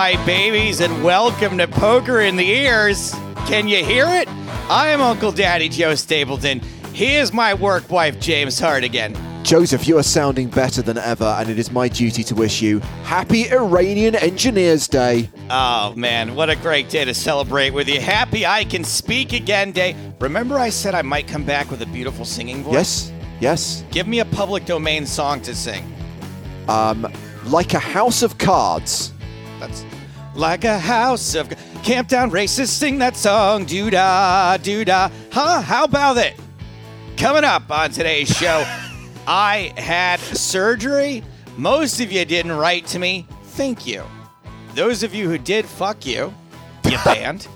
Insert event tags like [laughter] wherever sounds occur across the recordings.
my babies, and welcome to Poker in the Ears. Can you hear it? I am Uncle Daddy Joe Stapleton. He is my work wife, James Hartigan. Joseph, you are sounding better than ever, and it is my duty to wish you Happy Iranian Engineers Day. Oh man, what a great day to celebrate with you. Happy I can speak again day. Remember, I said I might come back with a beautiful singing voice? Yes, yes. Give me a public domain song to sing. Um, like a house of cards. That's like a house of camp down racists sing that song. Doo da, doo da. Huh? How about it? Coming up on today's show, [laughs] I had surgery. Most of you didn't write to me. Thank you. Those of you who did, fuck you. You [laughs] banned.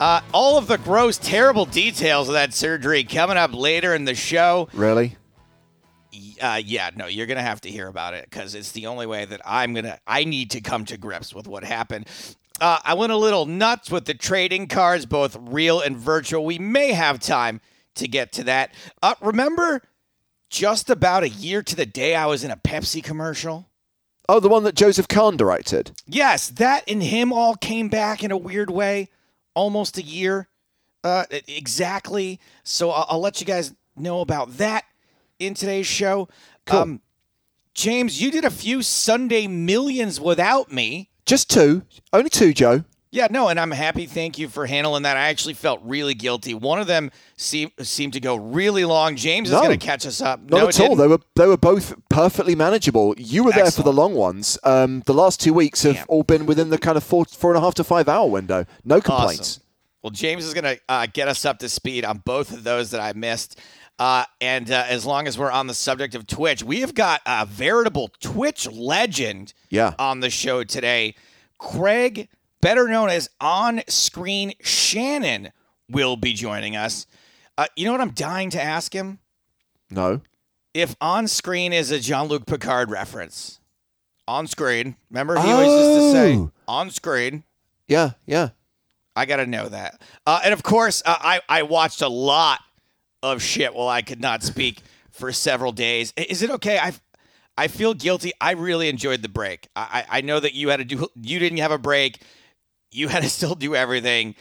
Uh, all of the gross, terrible details of that surgery coming up later in the show. Really? Uh, yeah, no, you're gonna have to hear about it because it's the only way that I'm gonna. I need to come to grips with what happened. Uh, I went a little nuts with the trading cards, both real and virtual. We may have time to get to that. Uh, remember, just about a year to the day, I was in a Pepsi commercial. Oh, the one that Joseph Kahn directed. Yes, that and him all came back in a weird way, almost a year, uh, exactly. So I'll, I'll let you guys know about that in today's show. Cool. Um, James, you did a few Sunday millions without me. Just two. Only two, Joe. Yeah, no, and I'm happy. Thank you for handling that. I actually felt really guilty. One of them seemed seemed to go really long. James is going to catch us up. Not no, at all. didn't? They were they were both perfectly manageable. You were there for the long ones. Um, the last two weeks have Damn. all been within the kind of four four and a half to five hour window. No complaints. Awesome. Well, James is going to uh, get us up to speed on both of those that I missed. Uh, and uh, as long as we're on the subject of Twitch, we have got a veritable Twitch legend Yeah. on the show today. Craig, better known as On Screen Shannon, will be joining us. Uh, you know what I'm dying to ask him? No. If On Screen is a Jean Luc Picard reference. On screen. Remember, he always used to say, Oh. On screen. Yeah. Yeah. I got to know that. Uh, and of course, uh, I, I watched a lot of shit while I could not speak for several days. Is it okay? I I feel guilty. I really enjoyed the break. I, I know that you had to do. You didn't have a break. You had to still do everything.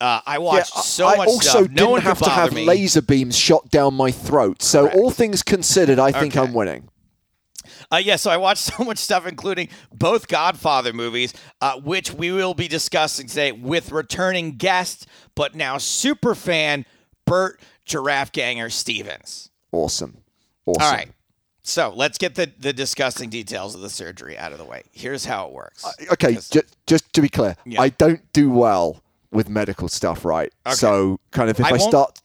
Uh, I watched Yeah, so I much also stuff. didn't No one have to have me. laser beams shot down my throat. So Correct. all things considered, I think Okay. I'm winning. Uh, yeah, so I watched [laughs] so much stuff, including both Godfather movies, uh, which we will be discussing today with returning guest, but now super fan Bert Giraffe Ganger Stevens. Awesome. Awesome. All right. So let's get the, the disgusting details of the surgery out of the way. Here's how it works. Uh, okay, Just- ju- just to be clear, Yeah. I don't do well with medical stuff, right? Okay. So, kind of, if I I, start,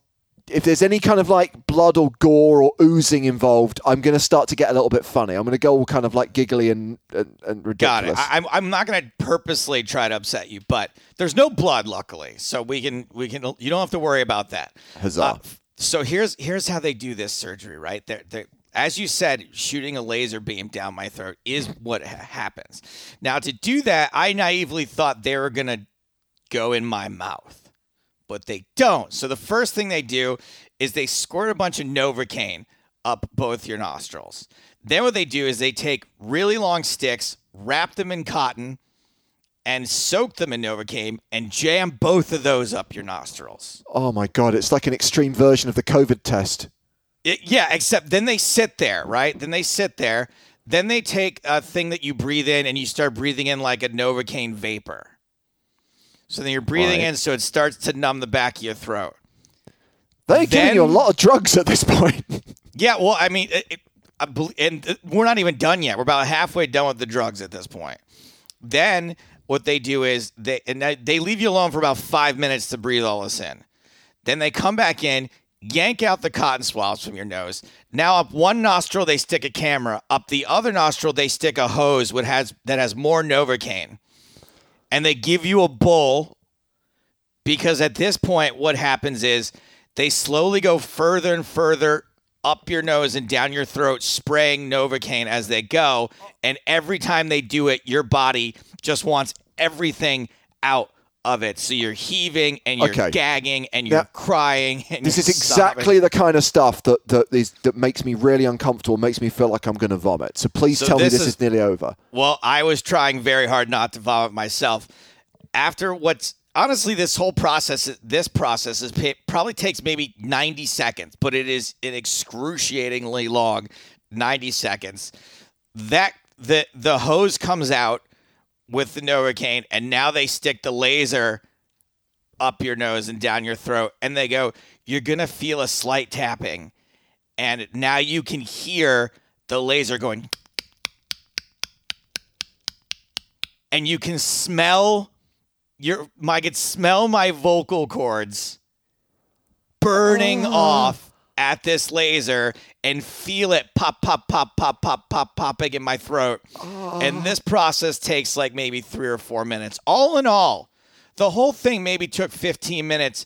if there's any kind of like blood or gore or oozing involved, I'm going to start to get a little bit funny. I'm going to go all kind of like giggly and and, and Got it. I, I'm, I'm not going to purposely try to upset you, but there's no blood, luckily, so we can we can you don't have to worry about that. Huzzah. Uh, so here's here's how they do this surgery, right? They're, they're, as you said, shooting a laser beam down my throat is what ha- happens. Now to do that, I naively thought they were gonna go in my mouth, but they don't. So the first thing they do is they squirt a bunch of Novocaine up both your nostrils. Then what they do is they take really long sticks, wrap them in cotton, and soak them in Novocaine and jam both of those up your nostrils. oh my god, it's like an extreme version of the COVID test. It- yeah, except then they sit there, right? Then they sit there. Then they take a thing that you breathe in and you start breathing in like a Novocaine vapor. So then you're breathing Right. in, so it starts to numb the back of your throat. They're giving you a lot of drugs at this point. [laughs] Yeah, well, I mean, it, it, I bel- and we're not even done yet. We're about halfway done with the drugs at this point. Then what they do is they and they- leave you alone for about five minutes to breathe all this in. Then they come back in, yank out the cotton swabs from your nose. Now up one nostril they stick a camera. Up the other nostril they stick a hose has that has more Novocaine. And they give you a bowl because at this point what happens is they slowly go further and further up your nose and down your throat spraying novocaine as they go. And every time they do it your body just wants everything out of it. So you're heaving and you're Okay. gagging and you're Now, crying. [laughs] And This is exactly sobbing. the kind of stuff that that is that makes me really uncomfortable, makes me feel like I'm going to vomit. So please So tell me this this is- is nearly over. Well, I was trying very hard not to vomit myself. After what's honestly this whole process, this process is probably takes maybe 90 seconds, but it is an excruciatingly long 90 seconds. That the the hose comes out with the Novocaine, and now they stick the laser up your nose and down your throat, and they go, "You're gonna feel a slight tapping," and now you can hear the laser going and you can smell your I could smell my vocal cords burning oh. off at this laser and feel it pop pop pop pop pop pop popping in my throat. And this process takes like maybe 3 or 4 minutes. All in all, the whole thing maybe took 15 minutes.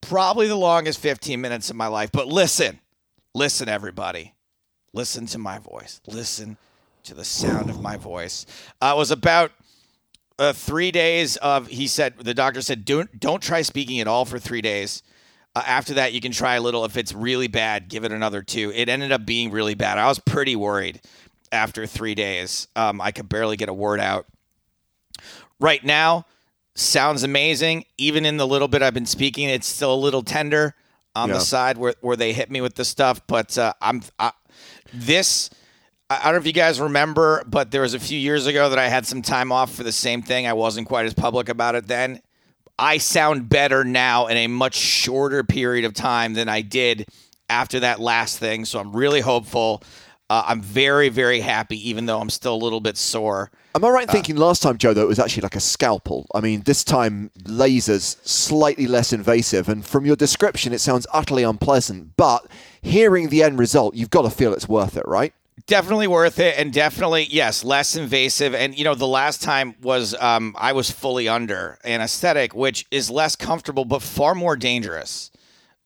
Probably the longest 15 minutes of my life. But listen. Listen everybody. Listen to my voice. Listen to the sound of my voice. Uh, it was about uh, three days of. He said the doctor said don't don't try speaking at all for three days. Uh, after that, you can try a little. If it's really bad, give it another two. It ended up being really bad. I was pretty worried after three days. Um, I could barely get a word out. Right now, sounds amazing. Even in the little bit I've been speaking, it's still a little tender on Yeah. the side where, where they hit me with the stuff. But uh, I'm I, this. I I don't know if you guys remember, but there was a few years ago that I had some time off for the same thing. I wasn't quite as public about it then. I sound better now in a much shorter period of time than I did after that last thing. So I'm really hopeful. Uh, I'm very, very happy, even though I'm still a little bit sore. Am I right in thinking last time, Joe, that it was actually like a scalpel? I mean, this time lasers slightly less invasive, and from your description, it sounds utterly unpleasant. But hearing the end result, you've got to feel it's worth it, right? Definitely worth it and definitely yes less invasive. And you know the last time was um, i was fully under anesthetic which is less comfortable but far more dangerous.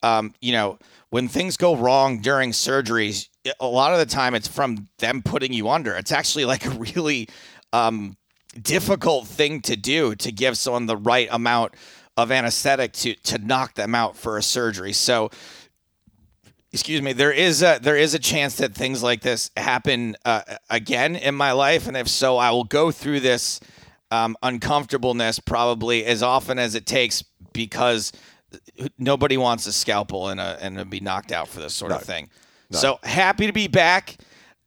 Um, you know when things go wrong during surgeries a lot of the time it's from them putting you under. It's actually like a really um, difficult thing to do to give someone the right amount of anesthetic to to knock them out for a surgery. So excuse me there is a there is a chance that things like this happen uh, again in my life and if so i will go through this um, uncomfortableness probably as often as it takes because nobody wants a scalpel and a and to be knocked out for this sort of thing so happy to be back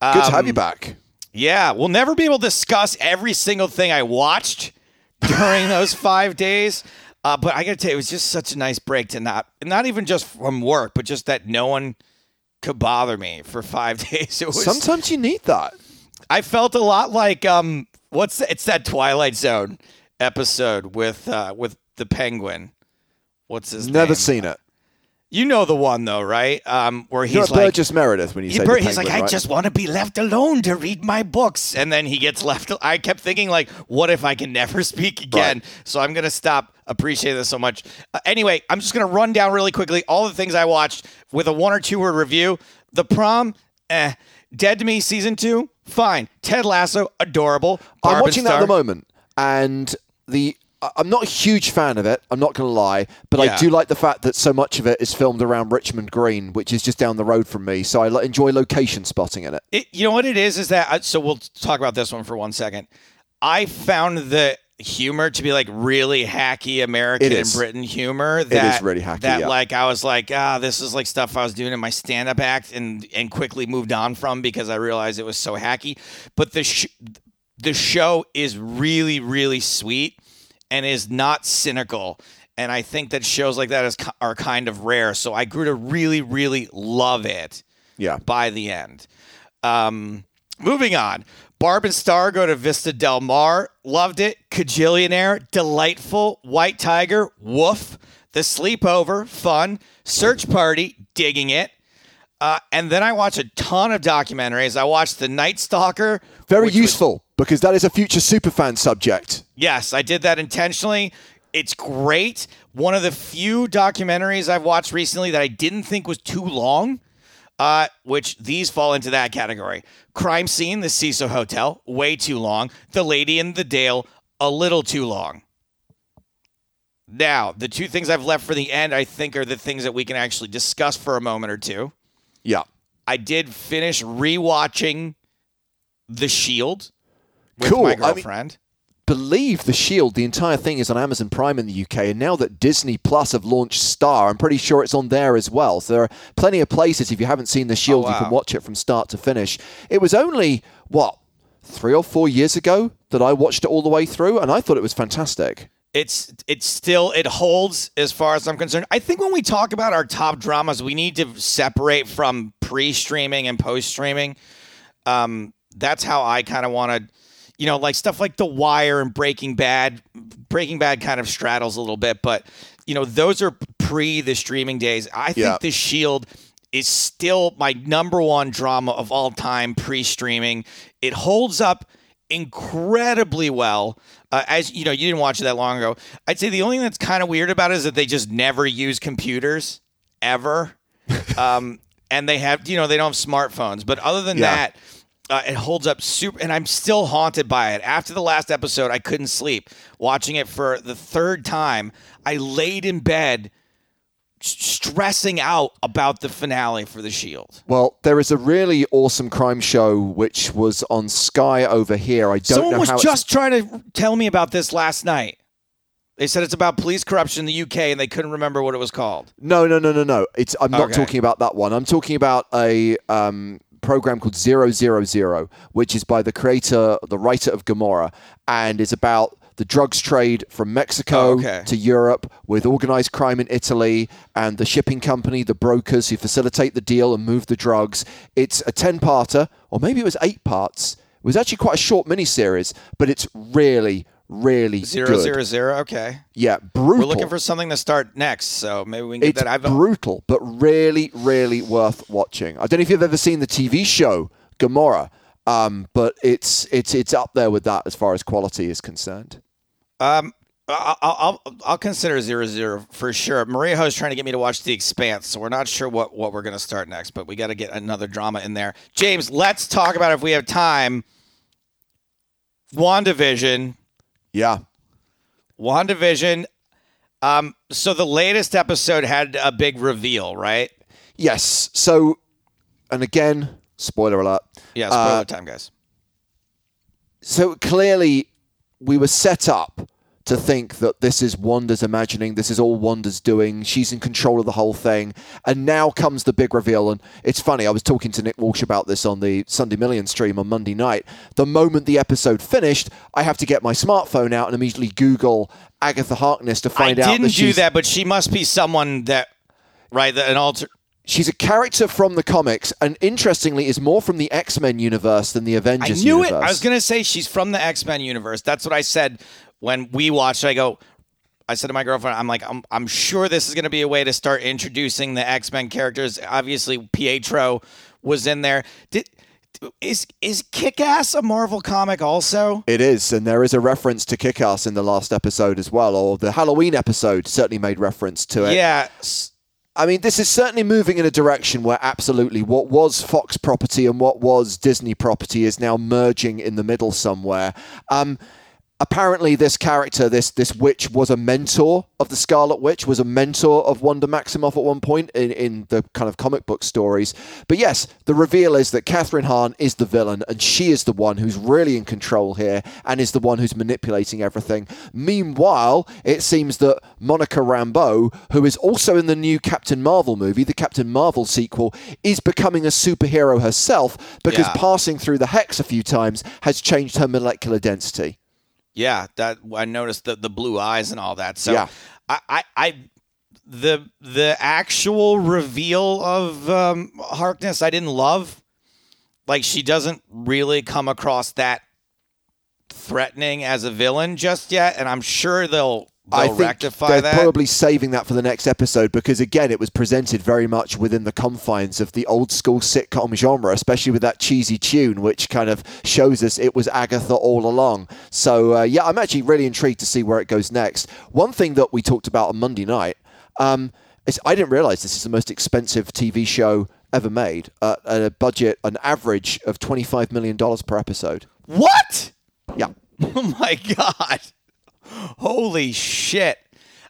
Good to have Um, you back. yeah, we'll never be able to discuss every single thing I watched [laughs] during those five days. Uh, but I got to tell you, it was just such a nice break to not, not even just from work, but just that no one could bother me for five [laughs] days. It was. Sometimes you need that. I felt a lot like um, what's the, it's that Twilight Zone episode with uh, with the penguin. What's his Never name? seen it. You know the one though, right? Um, where he's like Burgess Meredith when you he say bur- he's like, I right? just want to be left alone to read my books, and then he gets left. I kept thinking, like, what if I can never [laughs] speak again? So I'm gonna stop appreciating this so much. Uh, anyway, I'm just gonna run down really quickly all the things I watched with a one or two word review. The Prom, eh. Dead to Me season two, fine. Ted Lasso, adorable. I'm watching that at the moment, and the I'm not a huge fan of it. I'm not going to lie, but Yeah. I do like the fact that so much of it is filmed around Richmond Green, which is just down the road from me. So I enjoy location spotting in it. It, you know what it is? Is that so? We'll talk about this one for one second. I found the humor to be like really hacky American and is. Britain humor. That, really hacky, That yeah. like I was like, ah, this is like stuff I was doing in my stand-up act, and and quickly moved on from because I realized it was so hacky. But the sh- the show is really really sweet and is not cynical. And I think that shows like that is, are kind of rare. So I grew to really, really love it Yeah. by the end. Um, moving on. Barb and Star go to Vista Del Mar. Loved it. Kajillionaire. Delightful. White Tiger. Woof. The Sleepover. Fun. Search Party. Digging it. Uh, and then I watch a ton of documentaries. I watched The Night Stalker. Very useful because that is a future superfan subject. Yes, I did that intentionally. It's great. One of the few documentaries I've watched recently that I didn't think was too long, uh, which these fall into that category. Crime Scene, the Cecil Hotel, way too long. The Lady in the Dale, a little too long. Now, the two things I've left for the end, I think, are the things that we can actually discuss for a moment or two. Yeah. I did finish rewatching The Shield with Cool. my I mean- girlfriend. believe The Shield, the entire thing is on Amazon Prime in the UK, and now that Disney Plus have launched Star, I'm pretty sure it's on there as well. So there are plenty of places, if you haven't seen The Shield, you wow. can watch it from start to finish. It was only, what, three or four years ago that I watched it all the way through, and I thought it was fantastic. it's it's still it holds as far as I'm concerned. I think when we talk about our top dramas, we need to separate from pre-streaming and post-streaming. Um, that's how I kind of want to, you know, like stuff like The Wire and Breaking Bad. Breaking Bad kind of straddles a little bit, but you know, those are pre the streaming days. I think Yeah. The Shield is still my number one drama of all time pre-streaming. It holds up incredibly well. Uh, as you know, you didn't watch it that long ago. I'd say the only thing that's kind of weird about it is that they just never use computers ever, [laughs] um, and they have you know they don't have smartphones. But other than Yeah. that, uh, it holds up super, and I'm still haunted by it. After the last episode, I couldn't sleep watching it for the third time. I laid in bed. Stressing out about the finale for The Shield. Well, there is a really awesome crime show which was on Sky over here. I don't know. Someone know was how just trying to tell me about this last night. They said it's about police corruption in the UK, and they couldn't remember what it was called. No, no, no, no, no. It's I'm not Okay. talking about that one. I'm talking about a um, program called Zero Zero Zero, which is by the creator, the writer of Gomorrah, and is about the drugs trade from Mexico Oh, okay. to Europe with organized crime in Italy and the shipping company, the brokers who facilitate the deal and move the drugs. It's a 10 parter, or maybe it was eight parts. It was actually quite a short miniseries, but it's really, really Zero good. zero zero. Okay, Yeah, brutal. we're looking for something to start next, so maybe we can get It's that. I've brutal, but really, really worth watching. I don't know if you've ever seen the TV show Gomorrah, um, but it's it's it's up there with that as far as quality is concerned. um. I'll, I'll I'll consider zero zero for sure. Maria is trying to get me to watch The Expanse, so we're not sure what, what we're going to start next, but we got to get another drama in there. James, let's talk about if we have time. WandaVision, Yeah, WandaVision. Um, so the latest episode had a big reveal, right? yes. So, and again, spoiler alert. Yeah, spoiler Uh, time, guys. So clearly, we were set up to think that this is Wanda's imagining, this is all Wanda's doing, she's in control of the whole thing. And now comes the big reveal. And it's funny, I was talking to Nick Walsh about this on the Sunday Million stream on Monday night. The moment the episode finished, I have to get my smartphone out and immediately Google Agatha Harkness to I find out I didn't that do that, but she must be someone that, right? That an alter. she's a character from the comics, and interestingly, is more from the X Men universe than the Avengers. I knew universe. it. I was gonna say she's from the X Men universe. That's what I said when we watched. I go. I said to my girlfriend, "I'm like, I'm, I'm sure this is going to be a way to start introducing the X Men characters. Obviously, Pietro was in there. Did is is Kick Ass a Marvel comic also? It is, and there is a reference to Kick Ass in the last episode as well, or the Halloween episode certainly made reference to it. Yeah. I mean, this is certainly moving in a direction where absolutely what was Fox property and what was Disney property is now merging in the middle somewhere. Um, apparently, this character, this this witch, was a mentor of the Scarlet Witch, was a mentor of Wanda Maximoff at one point in, in the kind of comic book stories. But yes, the reveal is that Kathryn Hahn is the villain, and she is the one who's really in control here and is the one who's manipulating everything. Meanwhile, it seems that Monica Rambeau, who is also in the new Captain Marvel movie, the Captain Marvel sequel, is becoming a superhero herself because Yeah. passing through the hex a few times has changed her molecular density. Yeah, that I noticed the the blue eyes and all that. So Yeah. I, I, I the the actual reveal of um, Harkness I didn't love. Like she doesn't really come across that threatening as a villain just yet, and I'm sure they'll they'll I think they're that. probably saving that for the next episode because again, it was presented very much within the confines of the old school sitcom genre, especially with that cheesy tune, which kind of shows us it was Agatha all along. So uh, yeah, I'm actually really intrigued to see where it goes next. One thing that we talked about on Monday night um, is I didn't realize this is the most expensive TV show ever made uh, at a budget, an average of $25 million per episode. what? Yeah. [laughs] Oh my god! Holy shit!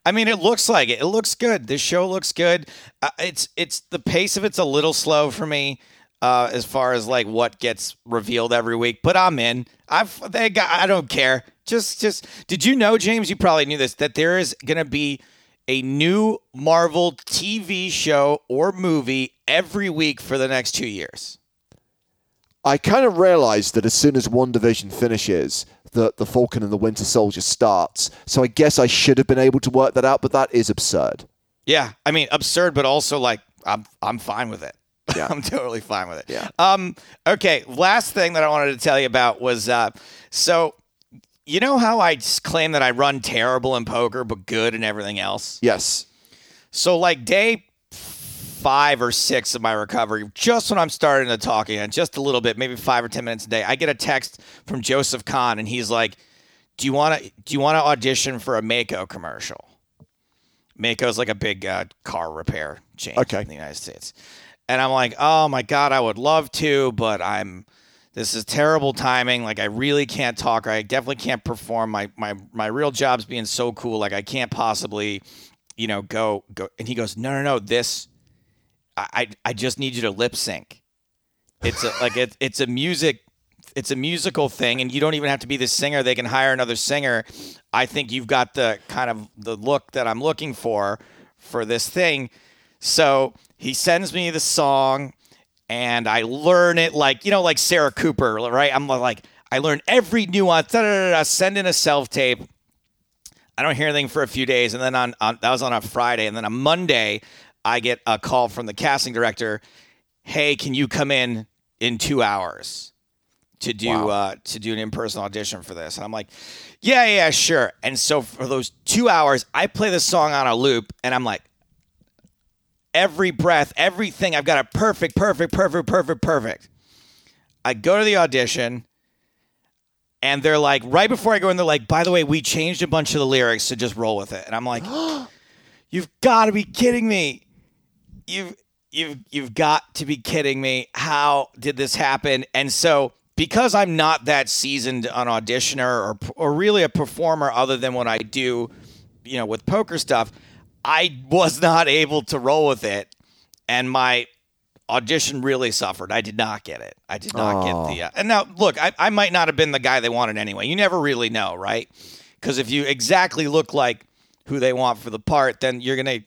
I mean, it looks like it. It looks good. This show looks good. Uh, it's it's the pace of it's a little slow for me uh, as far as like what gets revealed every week, but I'm in. I've they got. I don't care. Just just. Did you know, James? You probably knew this that there is gonna be a new Marvel TV show or movie every week for the next two years. I kind of realized that as soon as WandaVision finishes, the, the Falcon and the Winter Soldier starts. So I guess I should have been able to work that out, but that is absurd. Yeah, I mean absurd, but also like I'm I'm fine with it. Yeah. [laughs] I'm totally fine with it. Yeah. Um. Okay. Last thing that I wanted to tell you about was uh. So, you know how I claim that I run terrible in poker, but good in everything else. Yes. So like day five or six of my recovery, just when I'm starting to talk again, just a little bit, maybe five or ten minutes a day, I get a text from Joseph Kahn, and he's like, "Do you want to do you want to audition for a Maaco commercial?" Maaco's like a big uh, car repair chain Okay. in the United States, and I'm like, "Oh my god, I would love to, but I'm." This is terrible timing. Like I really can't talk. I definitely can't perform. My my my real job's being so cool. Like I can't possibly you know, go go. And he goes, no, no, no. This, I, I, just need you to lip sync. It's a, like it's it's a music, it's a musical thing, and you don't even have to be the singer. They can hire another singer. I think you've got the kind of the look that I'm looking for for this thing. So he sends me the song, and I learn it like you know, like Sarah Cooper, right? I'm like, I learn every nuance. Da, da, da, da, send in a self tape. I don't hear anything for a few days, and then on, on that was on a Friday, and then on Monday, I get a call from the casting director. Hey, can you come in in two hours to do Wow. uh, to do an in person audition for this? And I'm like, yeah, yeah, sure. And so for those two hours, I play the song on a loop, and I'm like, every breath, everything, I've got it perfect, perfect, perfect, perfect, perfect. I go to the audition and they're like right before I go in, they're like, by the way, we changed a bunch of the lyrics, so just roll with it. And I'm like, [gasps] you've got to be kidding me. You've you've you've got to be kidding me. How did this happen? And so because I'm not that seasoned an auditioner or or really a performer other than what I do, you know, with poker stuff, I was [laughs] not able to roll with it. And my audition really suffered. I did not get it. I did not Oh. get the. Uh, and now, look, I, I might not have been the guy they wanted anyway. You never really know, right? Because if you exactly look like who they want for the part, then you're gonna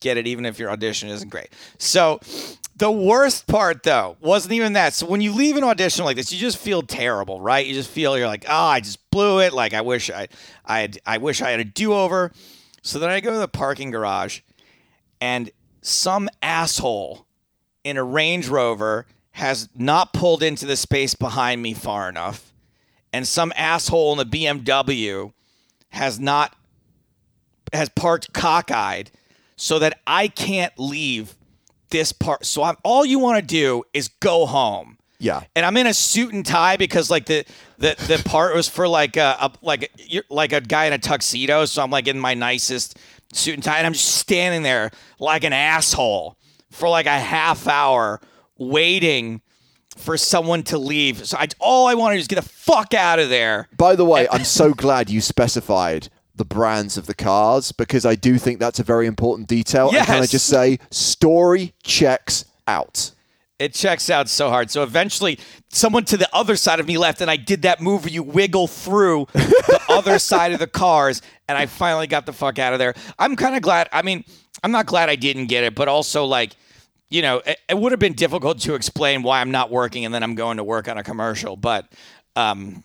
get it, even if your audition isn't great. So. The worst part, though, wasn't even that. So when you leave an audition like this, you just feel terrible, right? You just feel you're like, oh, I just blew it. Like I wish I, I, had, I wish I had a do over. So then I go to the parking garage, and some asshole in a Range Rover has not pulled into the space behind me far enough, and some asshole in a BMW has not has parked cockeyed so that I can't leave this part. So I'm, all you want to do is go home. Yeah. And I'm in a suit and tie because like the the, the part was for like a, a like you're like a guy in a tuxedo, so I'm like in my nicest suit and tie, and I'm just standing there like an asshole for like a half hour waiting for someone to leave. So I all I want to do is get the fuck out of there. By the way, I'm so glad you specified the brands of the cars because I do think that's a very important detail. And can I just say, story checks out. It checks out so hard. So eventually, someone to the other side of me left, and I did that move where you wiggle through the [laughs] other side of the cars, and I finally got the fuck out of there. I'm kind of glad. I mean, I'm not glad I didn't get it, but also like, you know, it, it would have been difficult to explain why I'm not working and then I'm going to work on a commercial, but. um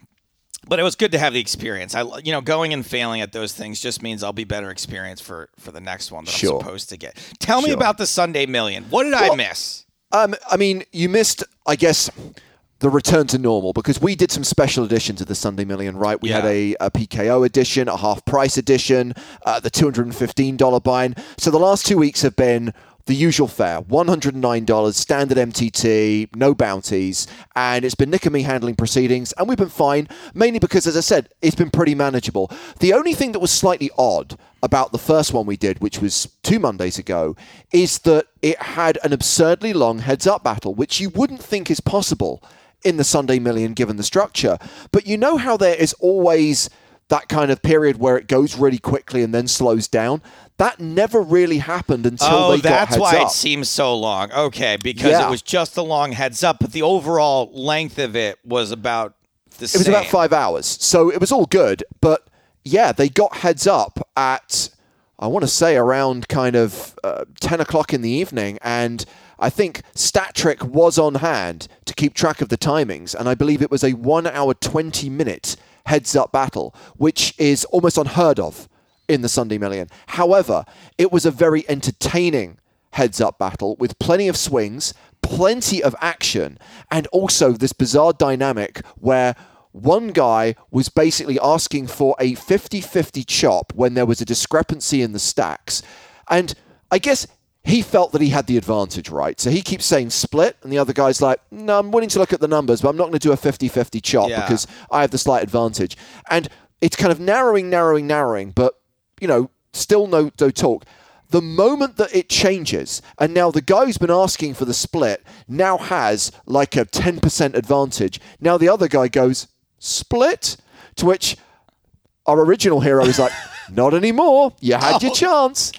but it was good to have the experience. I, you know, going and failing at those things just means I'll be better experience for for the next one that Sure. I'm supposed to get. Tell me about the Sunday Million. What did I miss? Um, I mean, you missed, I guess, the return to normal because we did some special editions of the Sunday Million, right? We had a, a PKO edition, a half price edition, uh, the $215 bind. So the last two weeks have been the usual fare $109, standard MTT, no bounties. And it's been Nick and me handling proceedings, and we've been fine, mainly because, as I said, it's been pretty manageable. The only thing that was slightly odd about the first one we did, which was two Mondays ago, is that it had an absurdly long heads up battle, which you wouldn't think is possible in the Sunday Million given the structure. But you know how there is always that kind of period where it goes really quickly and then slows down. That never really happened until oh, they got heads up. that's why it seems so long. Okay, because Yeah. it was just a long heads up, but the overall length of it was about the It same. It was about five hours, so it was all good. But yeah, they got heads up at I want to say around kind of uh, ten o'clock in the evening, and I think StatTrick was on hand to keep track of the timings, and I believe it was a one-hour twenty-minute heads-up battle, which is almost unheard of in the Sunday Million. However, it was a very entertaining heads up battle with plenty of swings, plenty of action, and also this bizarre dynamic where one guy was basically asking for a 50 50 chop when there was a discrepancy in the stacks. And I guess he felt that he had the advantage, right? So he keeps saying split, and the other guy's like, no, I'm willing to look at the numbers, but I'm not going to do a 50 50 chop Yeah. because I have the slight advantage. And it's kind of narrowing, narrowing, narrowing, but, you know, still no, no talk. The moment that it changes, and now the guy who's been asking for the split now has like a 10% advantage. Now the other guy goes, split? To which our original hero is like, [laughs] not anymore. You had your oh, chance.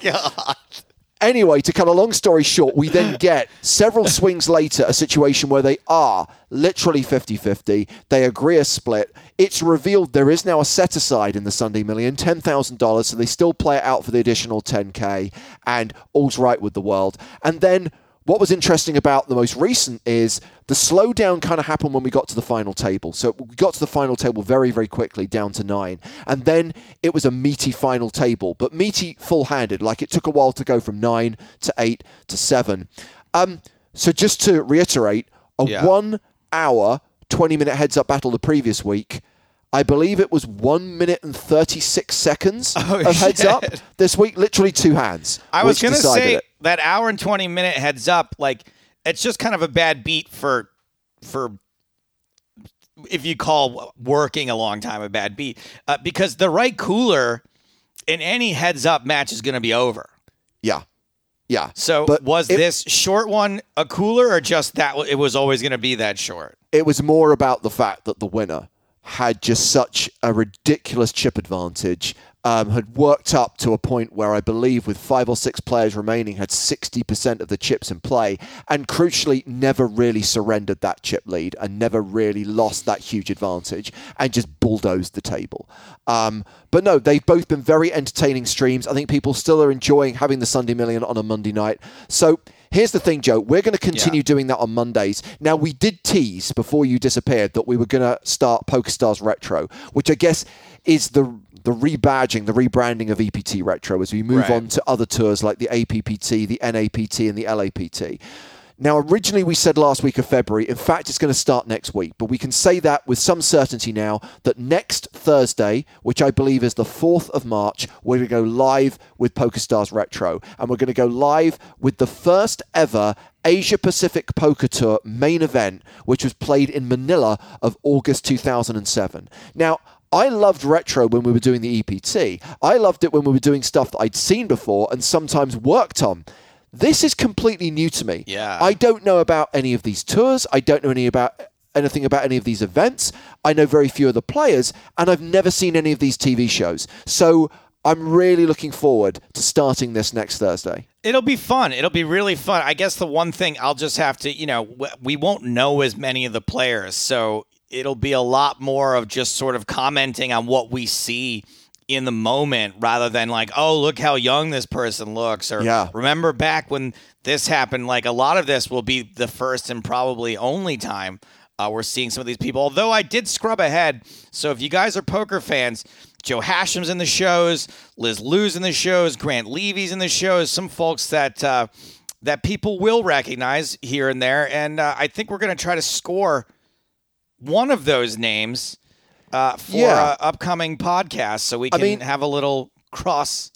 Anyway, to cut a long story short, we then [laughs] get several swings later a situation where they are literally 50 50. They agree a split. It's revealed there is now a set aside in the Sunday Million, $10,000, so they still play it out for the additional 10K, and all's right with the world. And then what was interesting about the most recent is the slowdown kind of happened when we got to the final table. So we got to the final table very, very quickly, down to nine. And then it was a meaty final table, but meaty full handed. Like it took a while to go from nine to eight to seven. Um, so just to reiterate, a Yeah. one hour, 20 minute heads up battle the previous week. I believe it was one minute and 36 seconds Oh, [laughs] of heads up. This week, literally two hands. I was gonna say it. That hour and twenty minute heads up, like it's just kind of a bad beat for for if you call working a long time a bad beat, uh, because the right cooler in any heads up match is going to be over. Yeah. Yeah. So But was if- this short one a cooler or just that it was always going to be that short? it was more about the fact that the winner had just such a ridiculous chip advantage, um, had worked up to a point where I believe with five or six players remaining had 60% of the chips in play, and crucially never really surrendered that chip lead and never really lost that huge advantage and just bulldozed the table. Um, but no, they've both been very entertaining streams. I think people still are enjoying having the Sunday Million on a Monday night. So here's the thing, Joe. We're going to continue doing that on Mondays. Now, we did tease before you disappeared that we were going to start PokerStars Retro, which I guess is the the rebadging, the rebranding of EPT Retro as we move Right. on to other tours like the APPT, the NAPT, and the LAPT. Now, originally we said last week of February. In fact, it's going to start next week, but we can say that with some certainty now that next Thursday, which I believe is the 4th of March, we're going to go live with PokerStars Retro. And we're going to go live with the first ever Asia Pacific Poker Tour main event, which was played in Manila of August 2007. Now, I loved retro when we were doing the EPT. I loved it when we were doing stuff that I'd seen before and sometimes worked on. This is completely new to me. Yeah. I don't know about any of these tours. I don't know any about anything about any of these events. I know very few of the players, and I've never seen any of these TV shows. So I'm really looking forward to starting this next Thursday. It'll be fun. It'll be really fun. I guess the one thing I'll just have to, you know, we won't know as many of the players, so it'll be a lot more of just sort of commenting on what we see in the moment rather than like, oh, look how young this person looks or Yeah. remember back when this happened. Like a lot of this will be the first and probably only time uh, we're seeing some of these people. Although I did scrub ahead, so if you guys are poker fans, Joe Hachem's in the shows, Liz Lieu's in the shows, Grant Levy's in the shows, some folks that uh, that people will recognize here and there, and uh, I think we're going to try to score one of those names uh, for Yeah. upcoming podcasts, so we I can mean- have a little cross.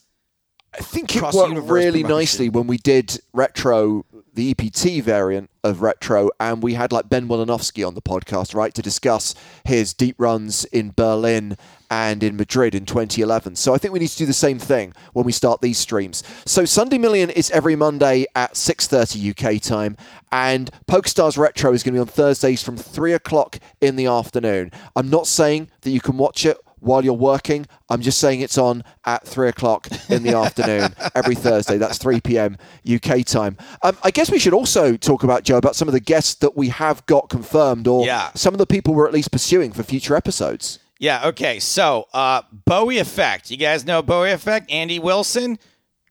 I think it worked really promotion. nicely when we did retro, the EPT variant of retro, and we had like Ben Wilinofsky on the podcast, right, to discuss his deep runs in Berlin and in Madrid in 2011. So I think we need to do the same thing when we start these streams. So Sunday Million is every Monday at 6:30 UK time, and PokerStars Retro is going to be on Thursdays from three o'clock in the afternoon. I'm not saying that you can watch it while you're working. I'm just saying it's on at three o'clock in the afternoon [laughs] every Thursday. That's 3 p.m. UK time. Um, I guess we should also talk about Joe about some of the guests that we have got confirmed, or Yeah. some of the people we're at least pursuing for future episodes. Yeah, okay. So, uh, Bowie Effect. You guys know Bowie Effect? Andy Wilson,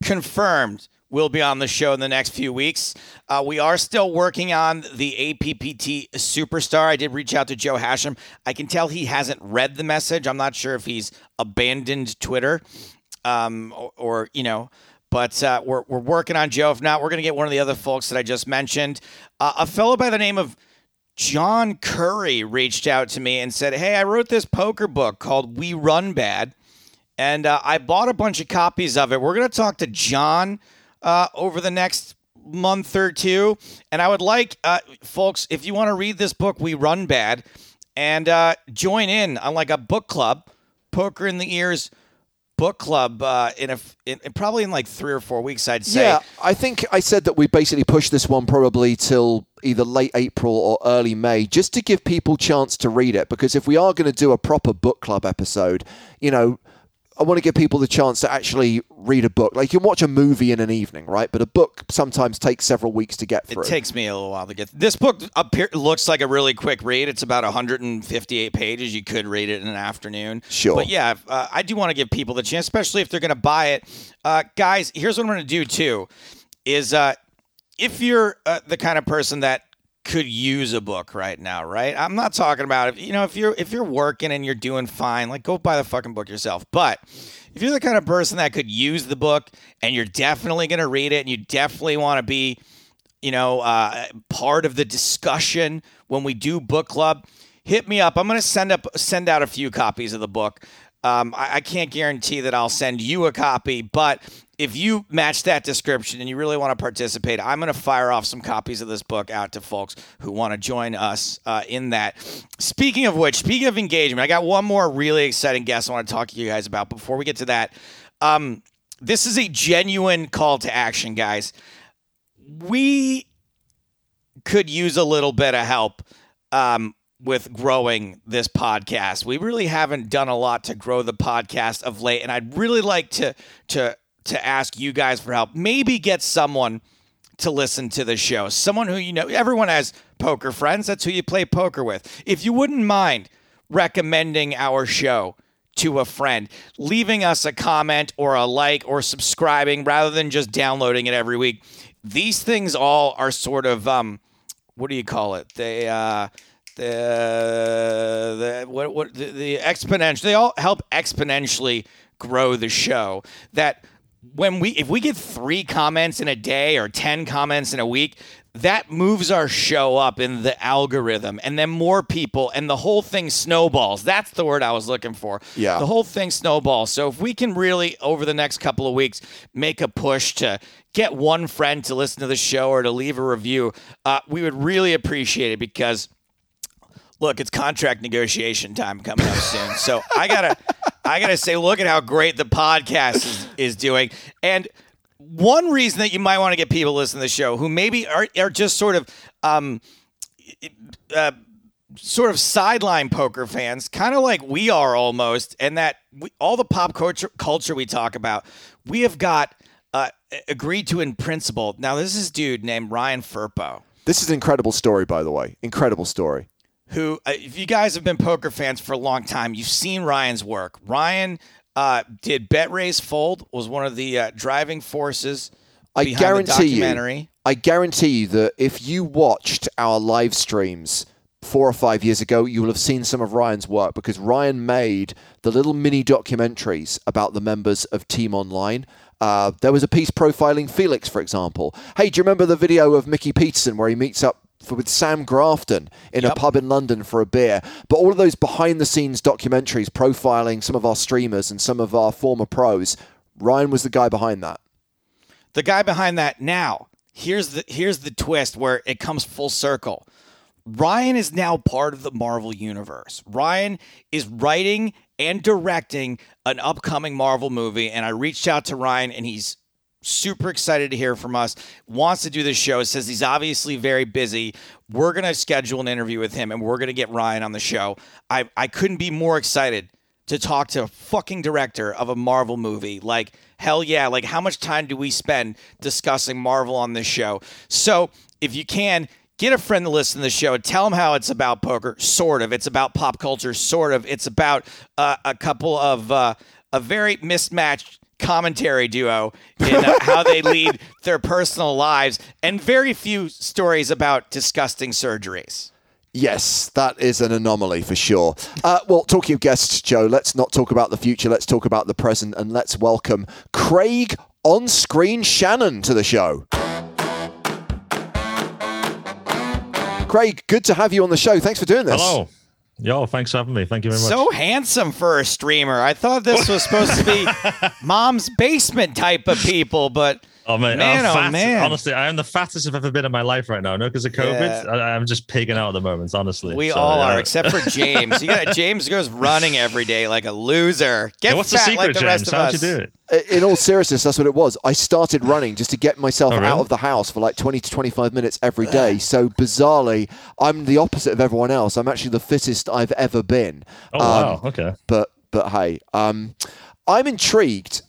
confirmed, will be on the show in the next few weeks. Uh, we are still working on the APPT Superstar. I did reach out to Joe Hachem. I can tell he hasn't read the message. I'm not sure if he's abandoned Twitter um, or, or, you know. But uh, we're, we're working on Joe. If not, we're going to get one of the other folks that I just mentioned. Uh, a fellow by the name of John Curry reached out to me and said, Hey, I wrote this poker book called We Run Bad, and uh, I bought a bunch of copies of it. We're going to talk to John uh, over the next month or two. And I would like, uh, folks, if you want to read this book, We Run Bad, and uh, join in on like a book club, Poker in the Ears book club uh, in a in, probably in like three or four weeks, I'd say. Yeah, I think I said that we basically push this one probably till either late April or early May, just to give people chance to read it. Because if we are going to do a proper book club episode, you know, I want to give people the chance to actually read a book. Like you can watch a movie in an evening, right? But a book sometimes takes several weeks to get through. It takes me a little while to get. This book appear, looks like a really quick read. It's about 158 pages. You could read it in an afternoon. Sure. But yeah, uh, I do want to give people the chance, especially if they're going to buy it. Uh, guys, here's what I'm going to do too: is uh, if you're uh, the kind of person that could use a book right now, right? I'm not talking about if you know if you're if you're working and you're doing fine, like go buy the fucking book yourself. But if you're the kind of person that could use the book and you're definitely going to read it and you definitely want to be you know, uh, part of the discussion when we do book club, hit me up. I'm going to send up send out a few copies of the book. Um, I, I can't guarantee that I'll send you a copy, but if you match that description and you really want to participate, I'm going to fire off some copies of this book out to folks who want to join us uh, in that. Speaking of which, speaking of engagement, I got one more really exciting guest I want to talk to you guys about. Before we get to that, um, this is a genuine call to action, guys we could use a little bit of help um, with growing this podcast. We really haven't done a lot to grow the podcast of late, and I'd really like to to to ask you guys for help. Maybe get someone to listen to the show. Someone who you know. Everyone has poker friends. That's who you play poker with. If you wouldn't mind recommending our show to a friend, leaving us a comment or a like or subscribing rather than just downloading it every week. These things all are sort of um, what do you call it? They uh, the the what what the, the exponential. They all help exponentially grow the show. That when we if we get three comments in a day or ten comments in a week, that moves our show up in the algorithm, and then more people, and the whole thing snowballs. That's the word I was looking for. Yeah. the whole thing snowballs. So if we can really over the next couple of weeks make a push to get one friend to listen to the show or to leave a review, uh, we would really appreciate it because look, it's contract negotiation time coming up soon. So I gotta, I gotta say, look at how great the podcast is, is doing. And one reason that you might want to get people listening to the show who maybe are are just sort of, um, uh, sort of sideline poker fans, kind of like we are almost, and that we, all the pop culture culture we talk about, we have got uh, agreed to in principle. Now, this is dude named Ryan Firpo This is an incredible story, by the way. Incredible story. Who, uh, if you guys have been poker fans for a long time, you've seen Ryan's work. Ryan uh, did Bet Raise Fold, was one of the uh, driving forces I behind guarantee the you. documentary. I guarantee you that if you watched our live streams four or five years ago, you will have seen some of Ryan's work because Ryan made the little mini documentaries about the members of Team Online. Uh, there was a piece profiling Felix, for example. Hey, do you remember the video of Mickey Petersen where he meets up for, with Sam Grafton in a pub in London for a beer? But all of those behind the scenes documentaries profiling some of our streamers and some of our former pros, Ryan was the guy behind that. the guy behind that now here's the here's the twist where it comes full circle ryan is now part of the marvel universe ryan is writing and directing an upcoming marvel movie and i reached out to ryan and he's super excited to hear from us wants to do this show says he's obviously very busy we're going to schedule an interview with him and we're going to get ryan on the show i, I couldn't be more excited to talk to a fucking director of a Marvel movie. Like, hell yeah. Like, how much time do we spend discussing Marvel on this show? So, if you can, get a friend to listen to the show. Tell them how it's about poker, sort of. It's about pop culture, sort of. It's about uh, a couple of uh, a very mismatched commentary duo in uh, how they lead [laughs] their personal lives, and very few stories about disgusting surgeries. Yes, that is an anomaly for sure. Uh, well, talking of guests, Joe, let's not talk about the future. Let's talk about the present, and let's welcome Craig on screen Shannon to the show. Craig, good to have you on the show. Thanks for doing this. Hello. Yo, thanks for having me. Thank you very much. So handsome for a streamer. I thought this was supposed to be [laughs] mom's basement type of people, but Oh man, Man, I'm oh, fat. man. Honestly, I am the fattest I've ever been in my life right now. No, because of COVID, Yeah. I, I'm just pigging out at the moment. Honestly, we So, all yeah. are, except for James. You got [laughs] James goes running every day like a loser. Get Yeah, what's fat the secret, like the James? rest of How'd us. you do it? In all seriousness, that's what it was. I started running just to get myself Oh, really? out of the house for like 20 to 25 minutes every day. So bizarrely, I'm the opposite of everyone else. I'm actually the fittest I've ever been. Oh Um, wow, okay. but but hey, um, I'm intrigued.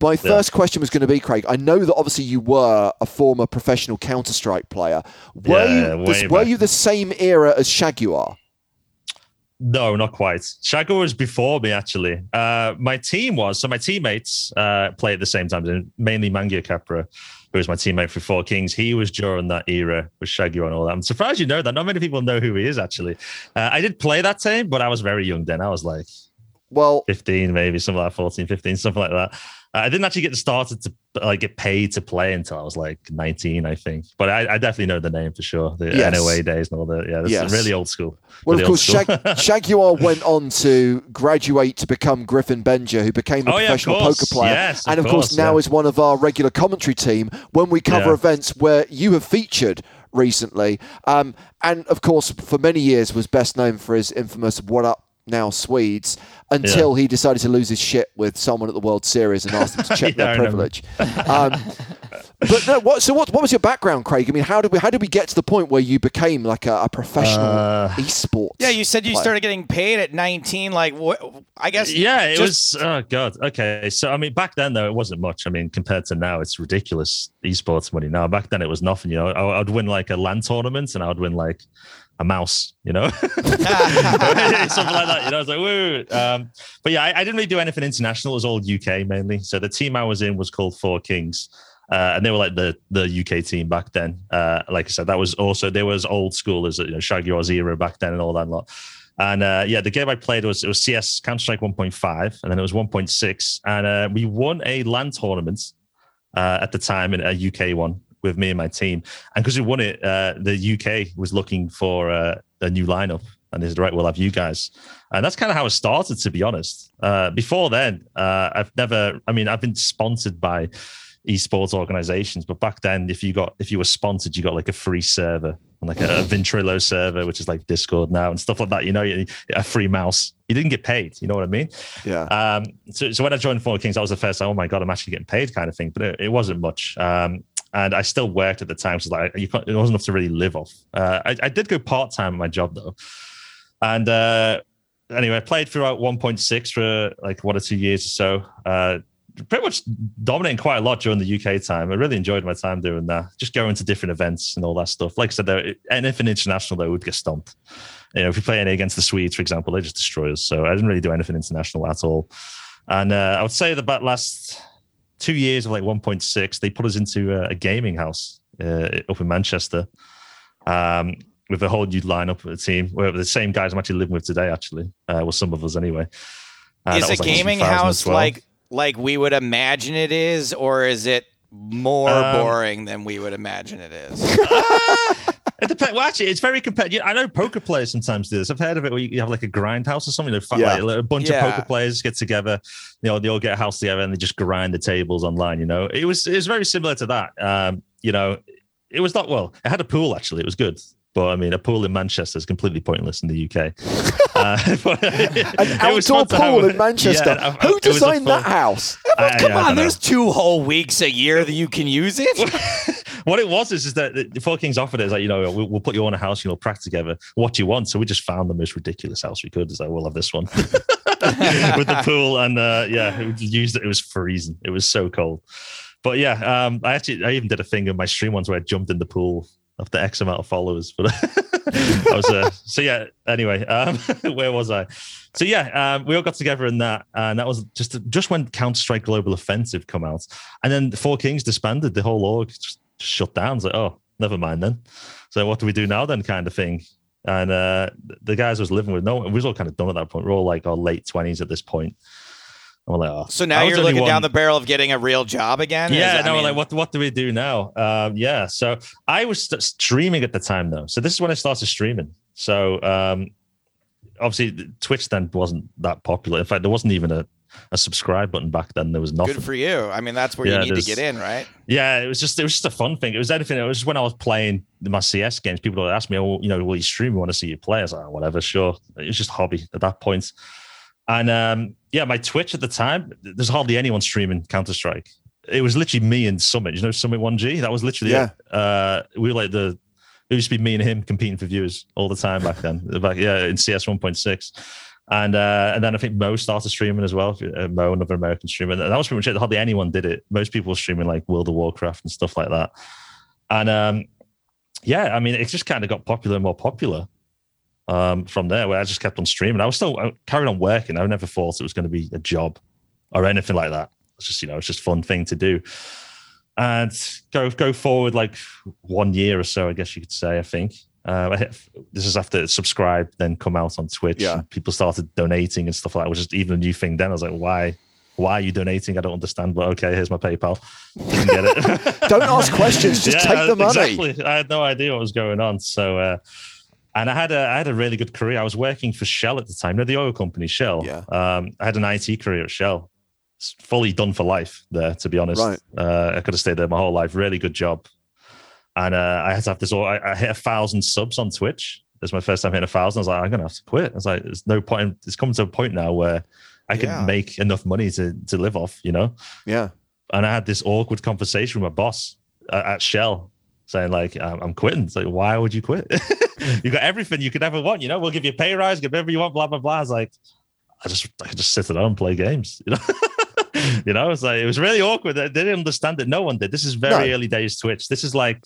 My first question was going to be, Craig. I know that obviously you were a former professional Counter Strike player. Were Yeah, you way the, were you the same era as Shaguar? No, not quite. Shaguar was before me actually. Uh, my team was so my teammates uh, played at the same time. Mainly Mangia Capra, who was my teammate for Four Kings. He was during that era with Shaggy and all that. I'm surprised you know that. Not many people know who he is actually. Uh, I did play that team, but I was very young then. I was like Well, 15, maybe something like 14, 15, something like that. I didn't actually get started to like get paid to play until I was like 19, I think. But I, I definitely know the name for sure. The Yes. NOA days and all that. Yeah, this Yes. is really old school. well, Really of course, Shag- [laughs] Shaguar went on to graduate to become Griffin Benger, who became a Oh, professional course. poker player, Yes, of and of course, course, now yeah. is one of our regular commentary team when we cover Yeah. events where you have featured recently. Um, and of course, for many years, was best known for his infamous "What Up." Now Swedes, until he decided to lose his shit with someone at the World Series and asked them to [laughs] check Yeah, their privilege. Um, but no, what? So what? What was your background, Craig? I mean, how did we? How did we get to the point where you became like a, a professional Uh, esports? Yeah, you said you player? started getting paid at 19. Like, what? I guess. Yeah, it just- was. Oh god. Okay, so I mean, back then though, it wasn't much. I mean, compared to now, it's ridiculous esports money. Now, back then, it was nothing. You know, I, I'd win like a land tournament, and I'd win like a mouse. You know, [laughs] [laughs] something like that. You know, I was like, woo. Um, but yeah, I, I didn't really do anything international. It was all UK mainly. So the team I was in was called Four Kings. Uh, and they were like the the UK team back then. Uh, like I said, that was also they was old school as you know Shaggy was era back then and all that lot. And uh, yeah, the game I played was it was CS Counter Strike 1.5, and then it was 1.6, and uh, we won a LAN tournament uh, at the time in a UK one with me and my team. And because we won it, uh, the UK was looking for uh, a new lineup, and they said, "Right, we'll have you guys." And that's kind of how it started, to be honest. Uh, before then, uh, I've never. I mean, I've been sponsored by esports organizations, but back then, if you got if you were sponsored, you got like a free server, and like a, Ventrilo server, which is like Discord now and stuff like that. You know, a free mouse. You didn't get paid. You know what I mean? Yeah. Um, so, so when I joined Four Kings, that was the first time, oh my God, I'm actually getting paid kind of thing, but it, it wasn't much. Um, and I still worked at the time. So like, you can't, it wasn't enough to really live off. Uh, I, I did go part time at my job though. And uh, anyway, I played throughout 1.6 for like one or two years or so. Uh, pretty much dominating quite a lot during the UK time. I really enjoyed my time doing that. Just going to different events and all that stuff. Like I said, there, anything international, though, would get stomped. You know, if we play any against the Swedes, for example, they just destroy us. So I didn't really do anything international at all. And uh, I would say that last two years of like 1.6, they put us into a, a gaming house uh, up in Manchester um, with a whole new lineup of the team. Where the same guys I'm actually living with today, actually, uh, well, some of us anyway. Uh, is a like, gaming house like like we would imagine it is, or is it more Um, boring than we would imagine it is? [laughs] [laughs] It depends. Well, actually, it's very competitive. I know poker players sometimes do this. I've heard of it where you have like a grind house or something. Like, Yeah. like a bunch Yeah. of poker players get together. You know, they all get a house together and they just grind the tables online. You know, it was it was very similar to that. Um, you know, it was not well. It had a pool actually. It was good. But I mean, a pool in Manchester is completely pointless in the UK. [laughs] Uh, [laughs] but An outdoor fun have- pool in Manchester. Yeah, Who it was designed that house? I- Come yeah, on, there's two whole weeks a year that you can use it. [laughs] what it was is, is that the Four Kings offered it, like, you know, we'll, we'll put you on a house, you know, practice together. What do you want? So we just found the most ridiculous house we could. Is like, we'll have this one. [laughs] with the pool, and uh, yeah, it used it. It was freezing. It was so cold. But yeah, um, I actually I even did a thing in my stream once where I jumped in the pool after X amount of followers. But [laughs] I was uh, so yeah. Anyway, um, [laughs] where was I? So yeah, um, we all got together in that, and that was just just when Counter Strike Global Offensive come out, and then the Four Kings disbanded. The whole org just shut down. It's like, oh, never mind then. So what do we do now then? Kind of thing. And uh, the guys I was living with, no, we was all kind of done at that point. We're all like our late twenties at this point. And we're like, oh. So now you're looking down the barrel of getting a real job again. Yeah, no, I mean... like what what do we do now? Um, yeah, so I was st- streaming at the time though. So this is when I started streaming. So um, obviously Twitch then wasn't that popular. In fact, there wasn't even a a subscribe button back then. There was nothing. Good for you. I mean, that's where yeah, you need to get in, right? Yeah, it was just it was just a fun thing. It was anything. It was just when I was playing my CS games. People would ask me, "Oh, you know, will you stream? We want to see you play." I was like, oh, "Whatever, sure." It was just hobby at that point. And um, yeah, my Twitch at the time, there's hardly anyone streaming Counter Strike. It was literally me and Summit. You know, Summit One G. That was literally yeah. It. Uh, we were like the. It used to be me and him competing for viewers all the time back then. Back yeah, in CS 1.6 and uh, and then I think Mo started streaming as well. Uh, Mo, another American streamer, and that was pretty much it. Hardly anyone did it. Most people were streaming like World of Warcraft and stuff like that. And um, yeah, I mean, it just kind of got popular and more popular um, from there. Where I just kept on streaming. I was still I carried on working. I never thought it was going to be a job or anything like that. It's just you know, it's just fun thing to do. And go go forward like one year or so, I guess you could say. I think uh, [laughs] this is after subscribe then come out on Twitch. Yeah. people started donating and stuff like that, which is even a new thing. Then I was like, why? Why are you donating? I don't understand. But okay, here's my PayPal. Didn't get it. [laughs] don't ask questions. Just [laughs] yeah, take the money. Exactly. I had no idea what was going on. So, uh, and I had a I had a really good career. I was working for Shell at the time. You know, the oil company Shell. Yeah. Um, I had an IT career at Shell. It's fully done for life there, to be honest. Right. Uh, I could have stayed there my whole life. Really good job and uh, I had to have this. I, I hit a thousand subs on Twitch. It's my first time hitting a thousand. I was like, I'm gonna have to quit. I was like, there's no point. It's come to a point now where I can yeah. make enough money to to live off. You know? Yeah. And I had this awkward conversation with my boss at, at Shell, saying like, I'm quitting. It's like, why would you quit? [laughs] you got everything you could ever want. You know, we'll give you a pay rise, give whatever you want. Blah blah blah. I was like, I just I just sit at home and play games. You know. [laughs] [laughs] you know, it's like it was really awkward. They didn't understand it. No one did. This is very no. early days Twitch. This is like,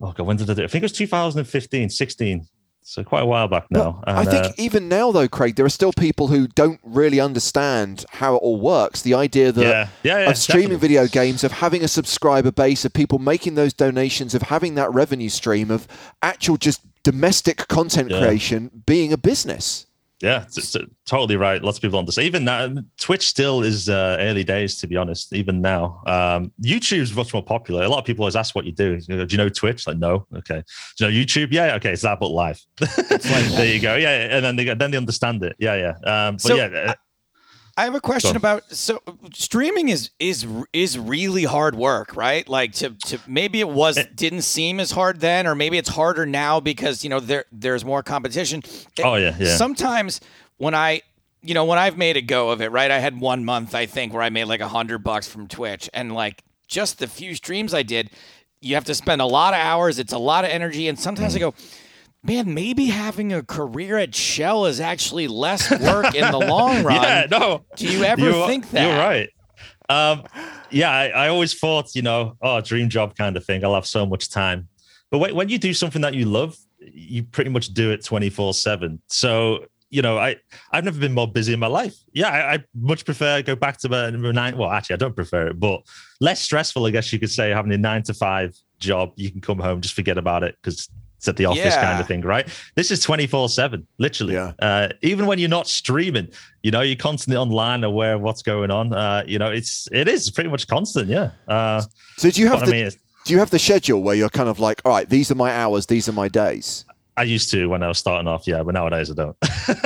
oh god, when did I do it? I think it was 2015, 16. So quite a while back now. And, I think uh, even now, though, Craig, there are still people who don't really understand how it all works. The idea that yeah, yeah, yeah, of streaming definitely. video games, of having a subscriber base, of people making those donations, of having that revenue stream, of actual just domestic content creation being a business. Yeah, it's, it's, totally right. Lots of people understand. Even now, Twitch still is uh, early days, to be honest. Even now, um, YouTube's much more popular. A lot of people always ask what you do. do you know Twitch? Like, no. Okay. Do you know YouTube? Yeah. Okay. It's that, but live. [laughs] there you go. Yeah, and then they then they understand it. Yeah, yeah. Um, but so, yeah. I have a question about so streaming is is is really hard work, right? Like to to maybe it was it, didn't seem as hard then, or maybe it's harder now because you know there there's more competition. Oh yeah, yeah. Sometimes when I you know when I've made a go of it, right? I had one month I think where I made like a hundred bucks from Twitch, and like just the few streams I did, you have to spend a lot of hours. It's a lot of energy, and sometimes mm. I go man, maybe having a career at Shell is actually less [laughs] work in the long run. yeah, no. Do you ever you, think that? You're right. Um, yeah, I, I, always thought, you know, oh, dream job kind of thing. I'll have so much time. But when, when you do something that you love, you pretty much do it 24 7. So, you know, I, I've never been more busy in my life. Yeah, I, I much prefer go back to my nine. Well, actually, I don't prefer it, but less stressful, I guess you could say, having a nine to five job. You can come home, just forget about it because it's at the office yeah. kind of thing, right? This is 24 7, literally. Yeah. Uh, even when you're not streaming, you know, you're constantly online, aware of what's going on. Uh, you know, it's it is pretty much constant, yeah. Uh, so do you have the, I mean, do you have the schedule where you're kind of like, all right, these are my hours, these are my days? I used to when I was starting off, yeah, but nowadays I don't.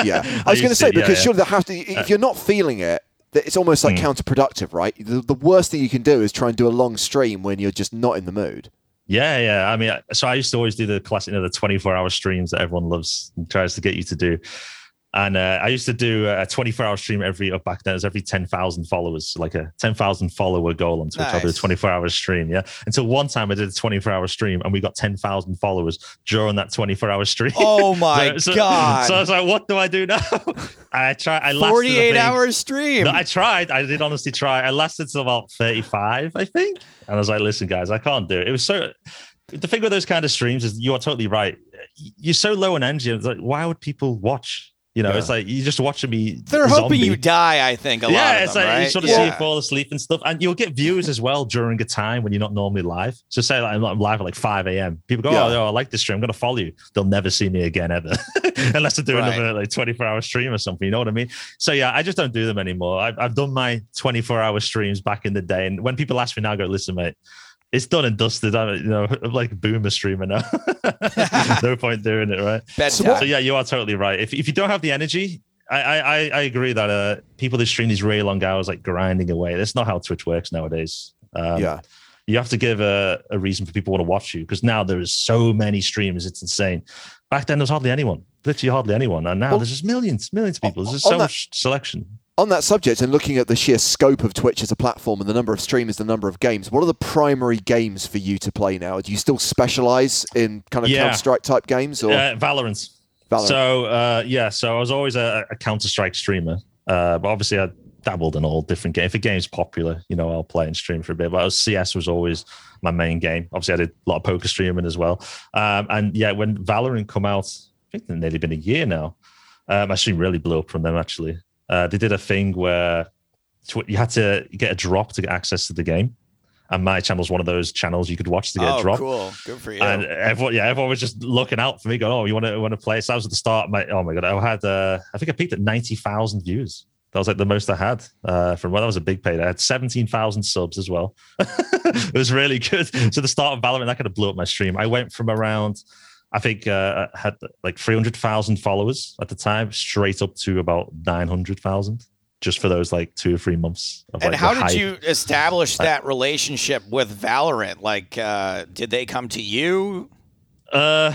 yeah, [laughs] I was going to say because yeah, surely yeah. have to. If you're not feeling it, it's almost like mm. counterproductive, right? The, the worst thing you can do is try and do a long stream when you're just not in the mood. Yeah, yeah. I mean, so I used to always do the classic, you know, the 24 hour streams that everyone loves and tries to get you to do. And uh, I used to do a 24 hour stream every up back then. It was every 10,000 followers, like a 10,000 follower goal on Twitch. I'll do a 24 hour stream. Yeah. Until one time I did a 24 hour stream and we got 10,000 followers during that 24 hour stream. Oh [laughs] my So- so- god! So I was like, what do I do now? [laughs] I tried. I lasted, 48 think- hour stream. no, I tried. I did honestly try. I lasted till about 35, I think. And I was like, listen, guys, I can't do it. It was so. The thing with those kind of streams is you are totally right. You're so low on energy. It's like, why would people watch? You know, Yeah. it's like you're just watching me. They're a hoping you die. I think a lot yeah, it's them, like right? you sort of yeah. see you fall asleep and stuff, and you'll get views as well during a time when you're not normally live. So say like I'm live at like 5 a.m. People go, Yeah. oh, no, I like this stream. I'm gonna follow you. They'll never see me again ever, [laughs] unless I do Right. another like 24 hour stream or something. You know what I mean? So yeah, I just don't do them anymore. I've, I've done my 24 hour streams back in the day, and when people ask me now, I go, listen, mate. It's done and dusted. I'm, you know, I'm [laughs] like a boomer streamer now. [laughs] no point doing it, right? Bedtime. So yeah, you are totally right. If if you don't have the energy, I I, I- agree that uh, people that stream these really long hours, like grinding away, that's not how Twitch works nowadays. Um, yeah. you have to give a, a reason for people to want to watch you because now there is so many streamers, it's insane. Back then, there was hardly anyone, literally hardly anyone, and now Well, there's just millions, millions of people. There's just so that- much selection. On that subject, and looking at the sheer scope of Twitch as a platform and the number of streamers, the number of games, what are the primary games for you to play now? Do you still specialize in kind of Yeah. Counter Strike type games or Uh, Valorant. Valorant? So uh, yeah, so I was always a, a Counter Strike streamer, uh, but obviously I dabbled in all different games. If a game's popular, you know, I'll play and stream for a bit. But CS was always my main game. Obviously, I did a lot of poker streaming as well. Um, and yeah, when Valorant come out, I think it's nearly been a year now. Um, my stream really blew up from them. Actually, uh, they did a thing where tw- you had to get a drop to get access to the game. And my channel channel's one of those channels you could watch to get oh, a drop. cool. Good for you. And everyone, yeah, everyone was just looking out for me, going, "Oh, you want to want to play?" So I was at the start. My, oh my god, I had, uh, I think I peaked at ninety thousand views. That was like the most I had uh, from well, that was a big payday. I had seventeen thousand subs as well. [laughs] it was really good. So the start of Valorant that kind of blew up my stream. I went from around, I think, uh, I had like three hundred thousand followers at the time, straight up to about nine hundred thousand, just for those like two or three months. Of, and like, how did hype. you establish that relationship with Valorant? Like, uh, did they come to you? Uh,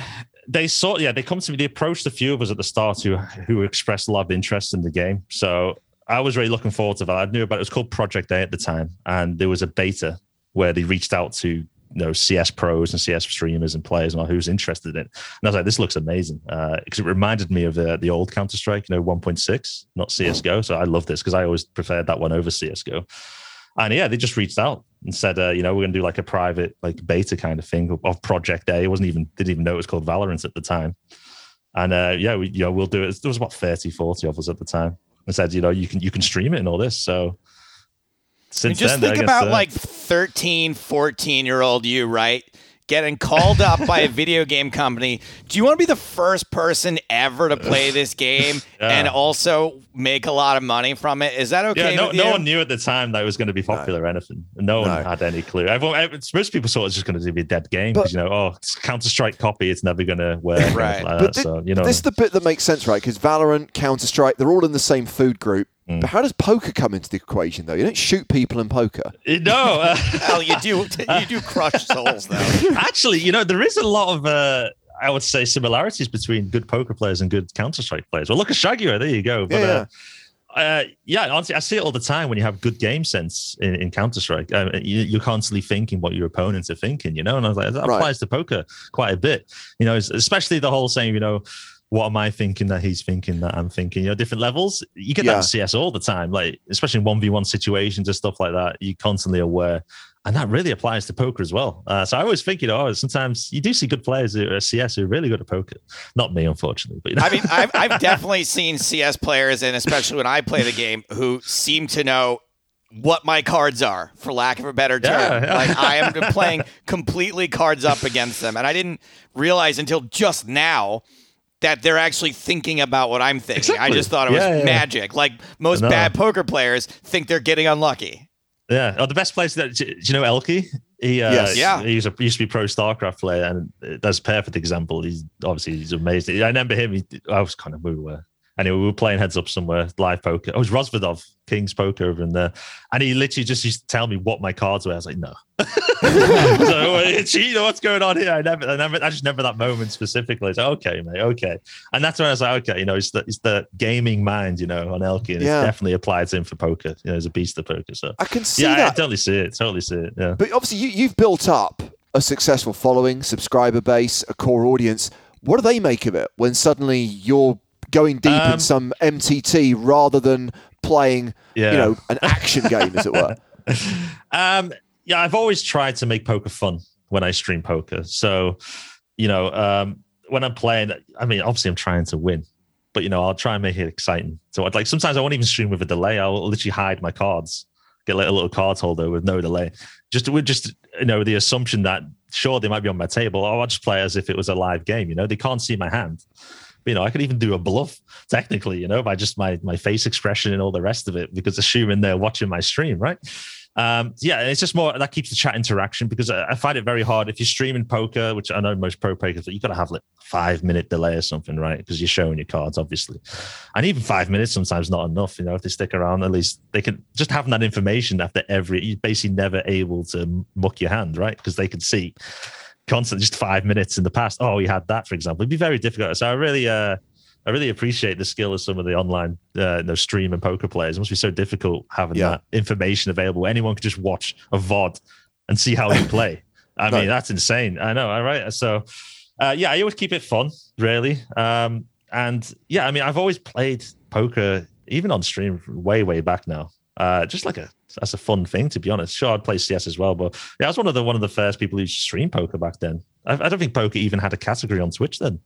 they saw, yeah, they come to me. They approached a few of us at the start who who expressed a lot of interest in the game. So I was really looking forward to that. I knew about it. It was called Project A at the time, and there was a beta where they reached out to you know CS pros and CS streamers and players and all who's interested in it. And I was like, this looks amazing because it reminded me of the the old Counter Strike, you know, 1.6, not CS:GO. So I love this because I always preferred that one over CS:GO. And yeah, they just reached out and said, uh, you know, we're going to do like a private, like beta kind of thing of- of Project A. It wasn't even, didn't even know it was called Valorant at the time. And uh, yeah, we, you know, we'll do it. There was about 30, 40 of us at the time and said, you know, you can, you can stream it and all this. So And since just then, I think guess, about uh, like 13, 14 year old you, right? Getting called up by a [laughs] video game company. Do you want to be the first person ever to play [sighs] this game Yeah. and also make a lot of money from it? Is that okay yeah, no, with no one knew at the time that it was going to be popular or anything. No one No. had any clue. Everyone, ev- most people thought it was just going to be a dead game But- because you know, oh, Counter Strike copy, it's never going to work. Right. Like But that. thi- so you know, this is the bit that makes sense, right? Because Valorant, Counter Strike, they're all in the same food group. Mm. But how does poker come into the equation, though? You don't shoot people in poker. no. Uh, [laughs] [laughs] Well, you do. You do crush souls, though. Actually, you know, there is a lot of, uh, I would say, similarities between good poker players and good Counter Strike players. Well, look at Shaguar. There you go. But, Yeah, Uh, uh, yeah, honestly, I see it all the time when you have good game sense in, in Counter Strike. Um, you, you're constantly thinking what your opponents are thinking, you know. And I was like, that Right. applies to poker quite a bit, you know, especially the whole saying, you know, what am I thinking that he's thinking that I'm thinking? You know, different levels. You get that in CS all the time, like especially in one v one situations and stuff like that. You're constantly aware, and that really applies to poker as well. Uh, so I always think, you know, oh, sometimes you do see good players who are CS who are really good at poker. Not me, unfortunately, but you know. I mean, I've, I've [laughs] definitely seen CS players, and especially when I play the game, who seem to know what my cards are, for lack of a better term. Yeah, yeah. Like I am playing completely cards up against them, and I didn't realize until just now that they're actually thinking about what I'm thinking. I just thought it was Yeah, yeah. magic. Like most No. bad poker players think they're getting unlucky. Yeah. Oh, the best place that do you know Elky? He uh, Yes. Yeah. He, was a, he used to be pro StarCraft player, and that's a perfect example. He's obviously he's amazing. I remember him. He, I was kind of we were Anyway, we were playing heads up somewhere, live poker. Oh, it was Rozvadov, King's Poker over in there. And he literally just used to tell me what my cards were. I was like, no. [laughs] so, you know, what's going on here? I never, I never, I just never that moment specifically. It's like, okay, mate, okay. And that's when I was like, okay, you know, it's the, it's the gaming mind, you know, on Elky. And Yeah. it's definitely applied to him for poker. You know, he's a beast of poker. So, I can see yeah, I that. totally see it. Totally see it. Yeah. But obviously, you, you've built up a successful following, subscriber base, a core audience. What do they make of it when suddenly you're going deep in Um, some MTT rather than playing, Yeah. you know, an action game, as it were? [laughs] Um, yeah, I've always tried to make poker fun when I stream poker. So, you know, um, when I'm playing, I mean, obviously I'm trying to win, but you know, I'll try and make it exciting. So, I'd like sometimes I won't even stream with a delay. I'll literally hide my cards, get like a little card holder with no delay, just with just you know the assumption that sure they might be on my table. Or I'll just play as if it was a live game. You know, they can't see my hand. You know, I could even do a bluff technically, you know, by just my my face expression and all the rest of it, because assuming they're watching my stream, right? Um, yeah, it's just more that keeps the chat interaction because I, I find it very hard if you're streaming poker, which I know most pro pokers, but you got to have like five minute delay or something, right? Because you're showing your cards, obviously, and even five minutes sometimes not enough. You know, if they stick around, at least they can just having that information after every. You're basically never able to muck your hand, right? Because they can see constantly just five minutes in the past. Oh, we had that, for example. It'd be very difficult. So I really, uh, I really appreciate the skill of some of the online, uh, you know, stream and poker players. It must be so difficult having Yeah. that information available. Anyone could just watch a VOD and see how you play. [laughs] I No. mean, that's insane. I know. All right. So, uh, yeah, I always keep it fun, really. Um, and yeah, I mean, I've always played poker, even on stream, way, way back now. Uh, just like a that's a fun thing, to be honest. Sure, I'd play CS as well, but yeah, I was one of the one of the first people who streamed poker back then. I, I don't think poker even had a category on Twitch then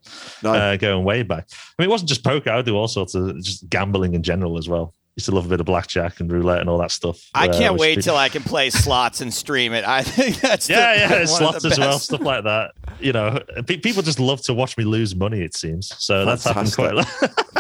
No. uh, going way back. I mean, it wasn't just poker. I would do all sorts of just gambling in general as well. Used to love a bit of blackjack and roulette and all that stuff. I Uh, can't which wait pe- till I can play slots and stream it. I think that's the- Yeah, yeah, [laughs] one of slots the as well, stuff like that. You know, pe- people just love to watch me lose money. It seems so. That's happened quite a lot.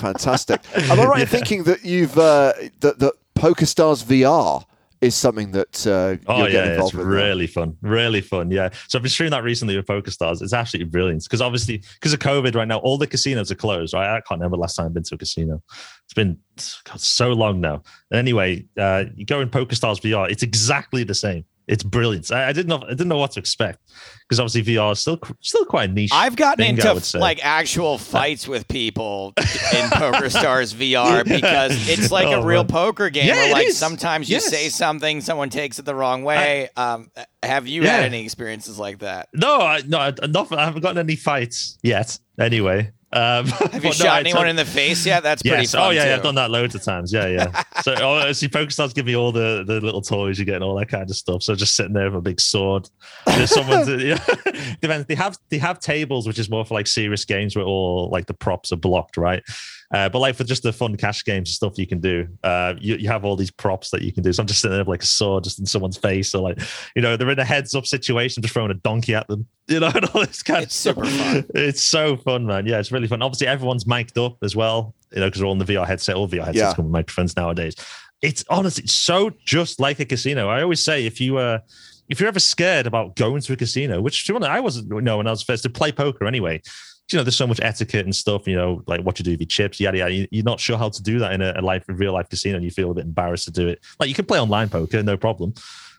Fantastic. Am I right in [laughs] thinking that you've uh, that that PokerStars VR is something that uh, Oh yeah, it's with? really fun, really fun. Yeah, so I've been streaming that recently with PokerStars. It's absolutely brilliant because obviously because of COVID right now, all the casinos are closed. Right, I can't remember the last time I've been to a casino. It's been God, so long now. And anyway, uh, you go in PokerStars VR, it's exactly the same. It's brilliant. I, I didn't know I didn't know what to expect because obviously VR is still still quite niche. I've gotten thing, into like actual fights with people in Poker Stars [laughs] VR because it's like a Oh, real man. poker game Yeah, where like is. sometimes you Yes. say something, someone takes it the wrong way. um, have you Yeah. had any experiences like that? no, I, no, I, not, I haven't gotten any fights yet. Anyway, um, [laughs] Have you shot anyone in the face yet? That's [laughs] pretty Yes. fun Oh yeah, yeah, I've done that loads of times. Yeah, yeah. [laughs] so oh, see, PokerStars give me all the the little toys you get and all that kind of stuff. So just sitting there with a big sword. There's someone. To, yeah, depends. They have they have tables which is more for like serious games where all like the props are blocked, right? Uh, but like for just the fun cash games and stuff you can do, uh, you, you have all these props that you can do. So I'm just sitting there with like a sword just in someone's face, or like, you know, they're in a heads up situation, just throwing a donkey at them, [laughs] you know, and all this kind It's of stuff. super fun. It's so fun, man. Yeah, it's really fun. Obviously, everyone's mic'd up as well, you know, because we're all in the VR headset. All VR headsets Yeah. come with microphones nowadays. It's honestly so just like a casino. I always say if you uh if you're ever scared about going to a casino, which to be honest, I wasn't you know when I was first to play poker anyway. You know, there's so much etiquette and stuff. You know, like what you do with your chips, yada yada. You- You're not sure how to do that in a, a life, a real life casino, and you feel a bit embarrassed to do it. Like you can play online poker, no problem.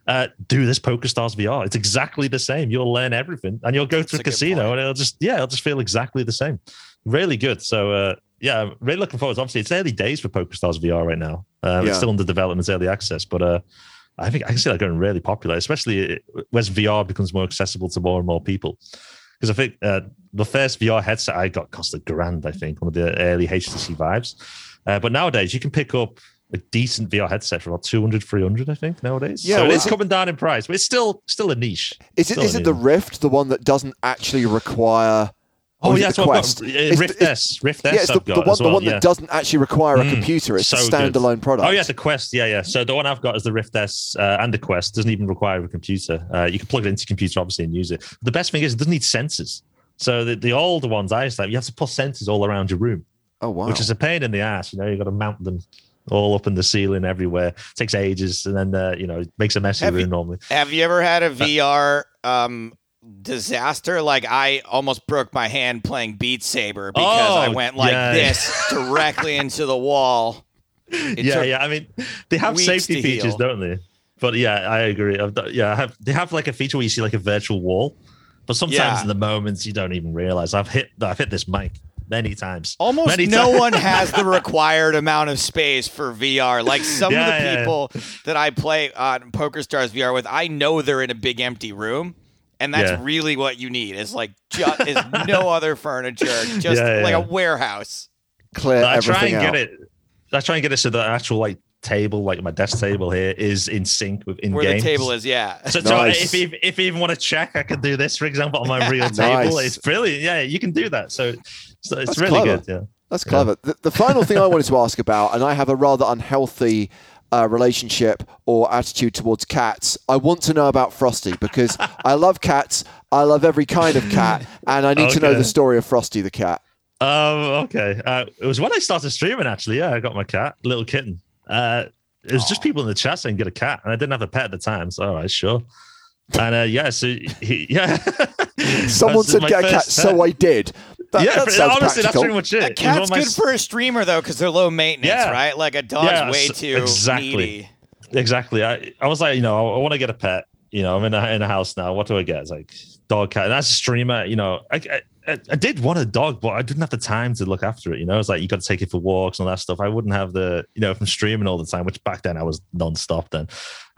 Uh, do this Poker Stars VR. It's exactly the same. You'll learn everything, and you'll go to That's a, a casino, point. and it'll just yeah, it'll just feel exactly the same. Really good. So uh, yeah, I'm really looking forward. Obviously, it's early days for Poker Stars VR right now. Um, Yeah. It's still under development, it's early access, but uh, I think I can see that going really popular, especially as VR becomes more accessible to more and more people. Because I think uh, the first VR headset I got cost a grand, I think, one of the early HTC Vives. Uh, but nowadays, you can pick up a decent VR headset for about 200, 300, I think, nowadays. Yeah, so well, it's it- coming down in price, but it's still still a niche. Is it is a it the. Rift, the one that doesn't actually require? Oh, yeah, that's what I've got. It's- Rift S. Rift S. Yeah, it's the, the one, as the one yeah. that doesn't actually require a Mm, computer. It's a so good. standalone product. Oh yeah, the Quest. Yeah, yeah. So the one I've got is the Rift S uh, and the Quest. Doesn't even require a computer. Uh, you can plug it into your computer obviously and use it. the best thing is it doesn't need sensors. So the, the older ones I used to have, you have to put sensors all around your room, Oh wow. which is a pain in the ass. You know, you've got to mount them all up in the ceiling everywhere. It takes ages, and then uh, you know it makes a messy Have you- room normally. Have you ever had a VR um disaster. Like I almost broke my hand playing Beat Saber because I Oh, went like yeah. this directly [laughs] into the wall. It yeah, yeah. I mean, they have safety features, heal. don't they? But yeah, I agree. I've done, yeah, I have, they have like a feature where you see like a virtual wall, but sometimes Yeah. in the moments you don't even realize. I've hit I've hit this mic many times. Almost many no times. one has the [laughs] required amount of space for VR. Like some Yeah, of the yeah. people that I play on Poker Stars VR with, I know they're in a big empty room. And that's Yeah. really what you need. Is like just is no [laughs] other furniture, just Yeah, like yeah. a warehouse. Clear I try and out. get it. I try and get it so the actual like table, like my desk table here, is in sync with in game. Where game. the table is, yeah. So, so if, if if you even want to check, I can do this, for example, on my [laughs] real table. Nice. It's brilliant. Yeah, you can do that. So, so it's That's really clever. good. Yeah. That's clever. The, the final thing I wanted to ask about, and I have a rather unhealthy uh, relationship or attitude towards cats. I want to know about Frosty because I love cats. I love every kind of cat, and I need to know the story of Frosty the cat. Um. Okay. Uh, it was when I started streaming. Actually, yeah, I got my cat, little kitten. Uh, it was just people in the chat saying get a cat, and I didn't have a pet at the time. So, all right, sure. And uh, yeah, so he, [laughs] yeah. Someone said get a cat, first so I did. That, yeah, that but sounds honestly, that's practical. pretty much it. A cat's one of my good s- for a streamer though, because they're low maintenance, Yeah. right? Like a dog's Yeah, way too exactly. needy. Exactly. I, I was like, you know, I, I want to get a pet. You know, I'm in a, in a house now. What do I get? It's like dog, cat. And as a streamer, you know, I, I, I- I did want a dog, but I didn't have the time to look after it. You know, it's like you got to take it for walks and all that stuff. I wouldn't have the, you know, from streaming all the time, which back then I was nonstop then.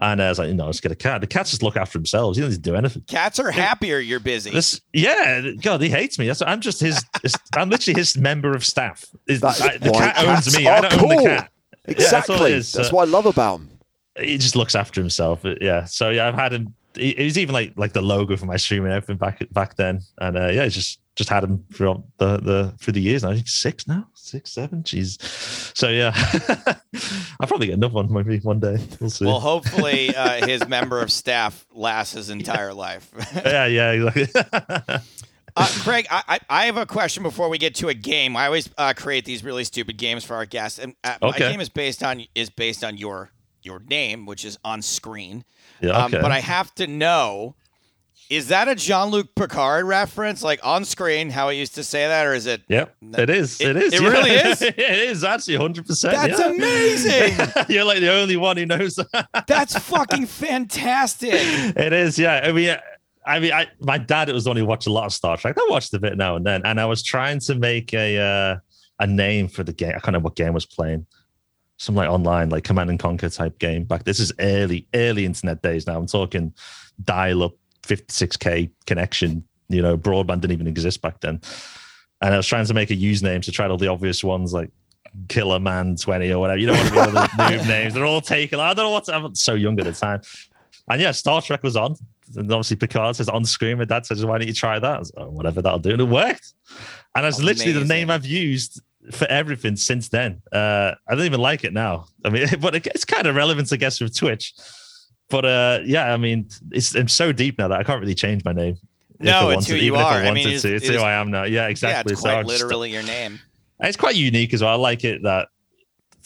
And I was like, you know, let's get a cat. The cats just look after themselves. You don't need to do anything. Cats are happier you're busy. This, yeah, God, he hates me. That's, I'm just his. his- I'm literally his member of staff. Is- That is I- the cat owns me. I don't own the cat. that's all Exactly. it is. That's So- what I love about him. he just looks after himself. Yeah. So yeah, I've had him. He, he was even like like the logo for my stream and everything back back then. And uh, yeah, it's just just had him throughout the the through the years. Now I think six now, six seven. Jeez. So yeah, [laughs] I'll probably get another one maybe one day. We'll see. well, hopefully [laughs] uh, his member of staff lasts his entire life. [laughs] yeah, yeah, exactly. Uh, Craig, I, I have a question before we get to a game. I always uh, create these really stupid games for our guests, and uh, my Okay. game is based on is based on your your name, which is on screen. yeah. Um, but I have to know: is that a Jean Luc Picard reference, like on screen, how he used to say that, or is it? Yep, it is. It- It is. it yeah. really is? [laughs] it is actually 100. percent That's amazing. [laughs] You're like the only one who knows that. [laughs] That's fucking fantastic. It is, yeah. I mean, I mean, I my dad it was the one who watched a lot of Star Trek. I watched a bit now and then, and I was trying to make a uh, a name for the game. I can't remember what game I was playing. Some like online, like Command and Conquer type game. Back this is early, early internet days. Now I'm talking dial up, 56k connection. You know, broadband didn't even exist back then. And I was trying to make a username to try all the obvious ones like Killer Man 20 or whatever. You don't want to be the [laughs] noob names. They're all taken. I don't know what's I'm so young at the time. And yeah, Star Trek was on. And obviously Picard says on screen. My dad says, why don't you try that? I was, oh, whatever that'll do. And it worked. And that's literally the name I've used for everything since then. Uh, I don't even like it now. I mean, [laughs] but it's kind of relevant, I guess, with Twitch. But uh, yeah, I mean, it's I'm so deep now that I can't really change my name. if No, it's wanted- who you even if are. I I wanted mean, it's- to. It's it who is- I am now. Yeah, exactly. Yeah, it's So quite I'm just- literally your name. and it's quite unique as well. I like it that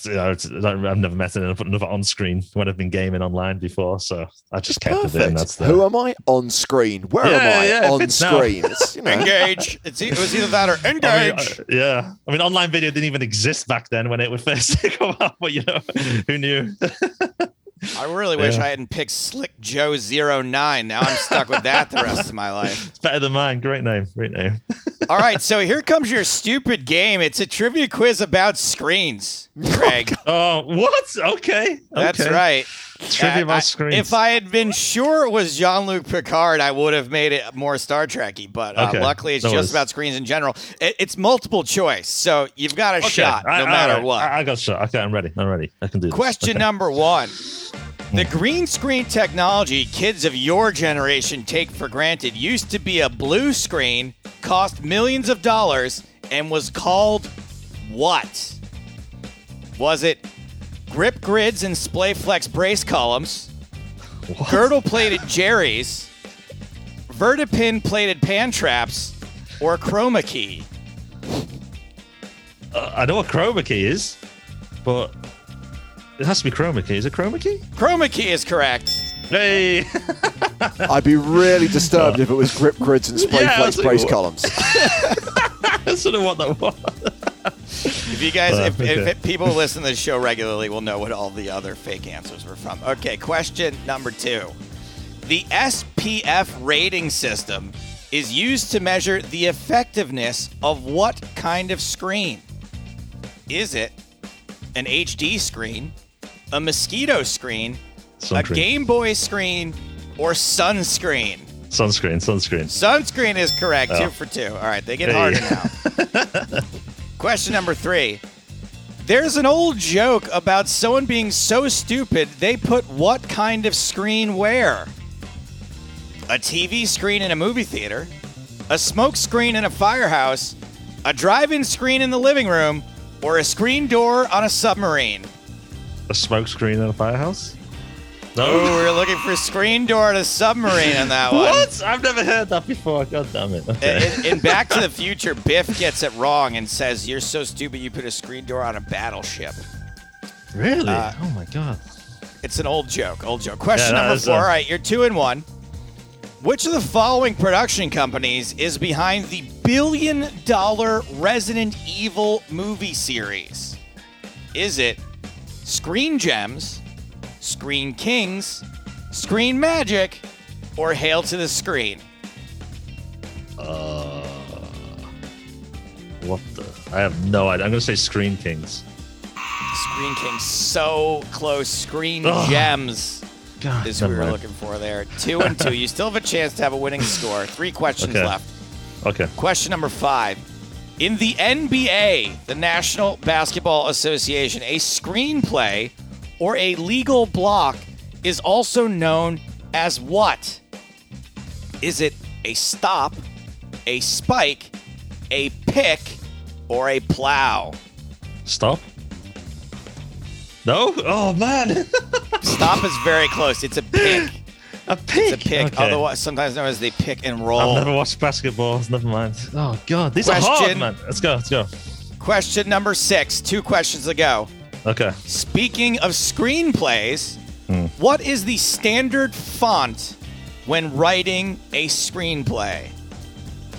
you know, it's, I've never met another another on screen when I've been gaming online before, so I just kept it. And Perfect. that's the, Who am I on screen? Where Yeah, am I yeah, on fits screen? It's, you know, Engage. It's, e- it was either that or [laughs] I mean, engage. uh, yeah, I mean, online video didn't even exist back then when it was [laughs] first come out, but you know, who knew? [laughs] I really wish Yeah. I hadn't picked Slick Joe 09. Now I'm stuck with that the rest of my life. it's better than mine. Great name, great name. All right, so here comes your stupid game. It's a trivia quiz about screens, Craig. [laughs] Oh, what? Okay, That's okay. right. Trivia I- screens. If I had been sure it was Jean Luc Picard, I would have made it more Star Trekky. But uh, Okay. luckily, it's No just worries. about screens in general. It, it's multiple choice, so you've got a Okay. shot no I- matter what. I, I got a shot. Okay, I'm ready. I'm ready. I can do this. Question number one. The green screen technology kids of your generation take for granted used to be a blue screen, cost millions of dollars, and was called what? Was it grip grids and Splayflex brace columns, What? girdle plated Jerry's, Vertipin plated pan traps, or chroma key? Uh, I know what chroma key is, but it has to be chroma key. Is it chroma key? Chroma key is correct. Hey, [laughs] I'd be really disturbed if it was grip grids and spray Yeah, flex brace what? columns. [laughs] That's sort of what that was. [laughs] If you guys, Uh, if, if it- people listen to the show regularly will know what all the other fake answers were from. Okay, question number two. The SPF rating system is used to measure the effectiveness of what kind of screen? Is it an HD screen, a mosquito screen, a Game Boy screen, or sunscreen? Sunscreen, sunscreen. Sunscreen is correct. Oh. Two for two. All right, they get Hey. harder now. [laughs] Question number three. There's an old joke about someone being so stupid they put what kind of screen where? A TV screen in a movie theater, a smoke screen in a firehouse, a drive in screen in the living room, or a screen door on a submarine? A smoke screen in a firehouse? Oh, we were looking for screen door to submarine on that one. What? I've never heard that before. God damn it. Okay. In, in Back to the [laughs] Future, Biff gets it wrong and says, "You're so stupid. You put a screen door on a battleship." really? uh, oh my god. It's an old joke. Old joke. Question Yeah, number four. uh, All right, you're two and one. Which of the following production companies is behind the billion-dollar Resident Evil movie series? Is it Screen Gems, Screen Kings, Screen Magic, or Hail to the Screen? Uh, what the? I have no idea. I'm gonna say Screen Kings. Screen Kings, so close. Screen Ugh. Gems God, is who we were looking for there. Two and two. You still have a chance to have a winning score. Three questions Okay. left. Okay. Question number five. In the NBA, the National Basketball Association, a screenplay or a legal block is also known as what? Is it a stop, a spike, a pick, or a plow? Stop. No. Oh man. [laughs] Stop is very close. It's a pick. a pick. It's a pick, Okay. otherwise sometimes known as the pick and roll. I've never watched basketball. Never mind. Oh god, these are hard, man. Let's go. Let's go. Question number six. Two questions ago. Okay. Speaking of screenplays, Hmm. what is the standard font when writing a screenplay?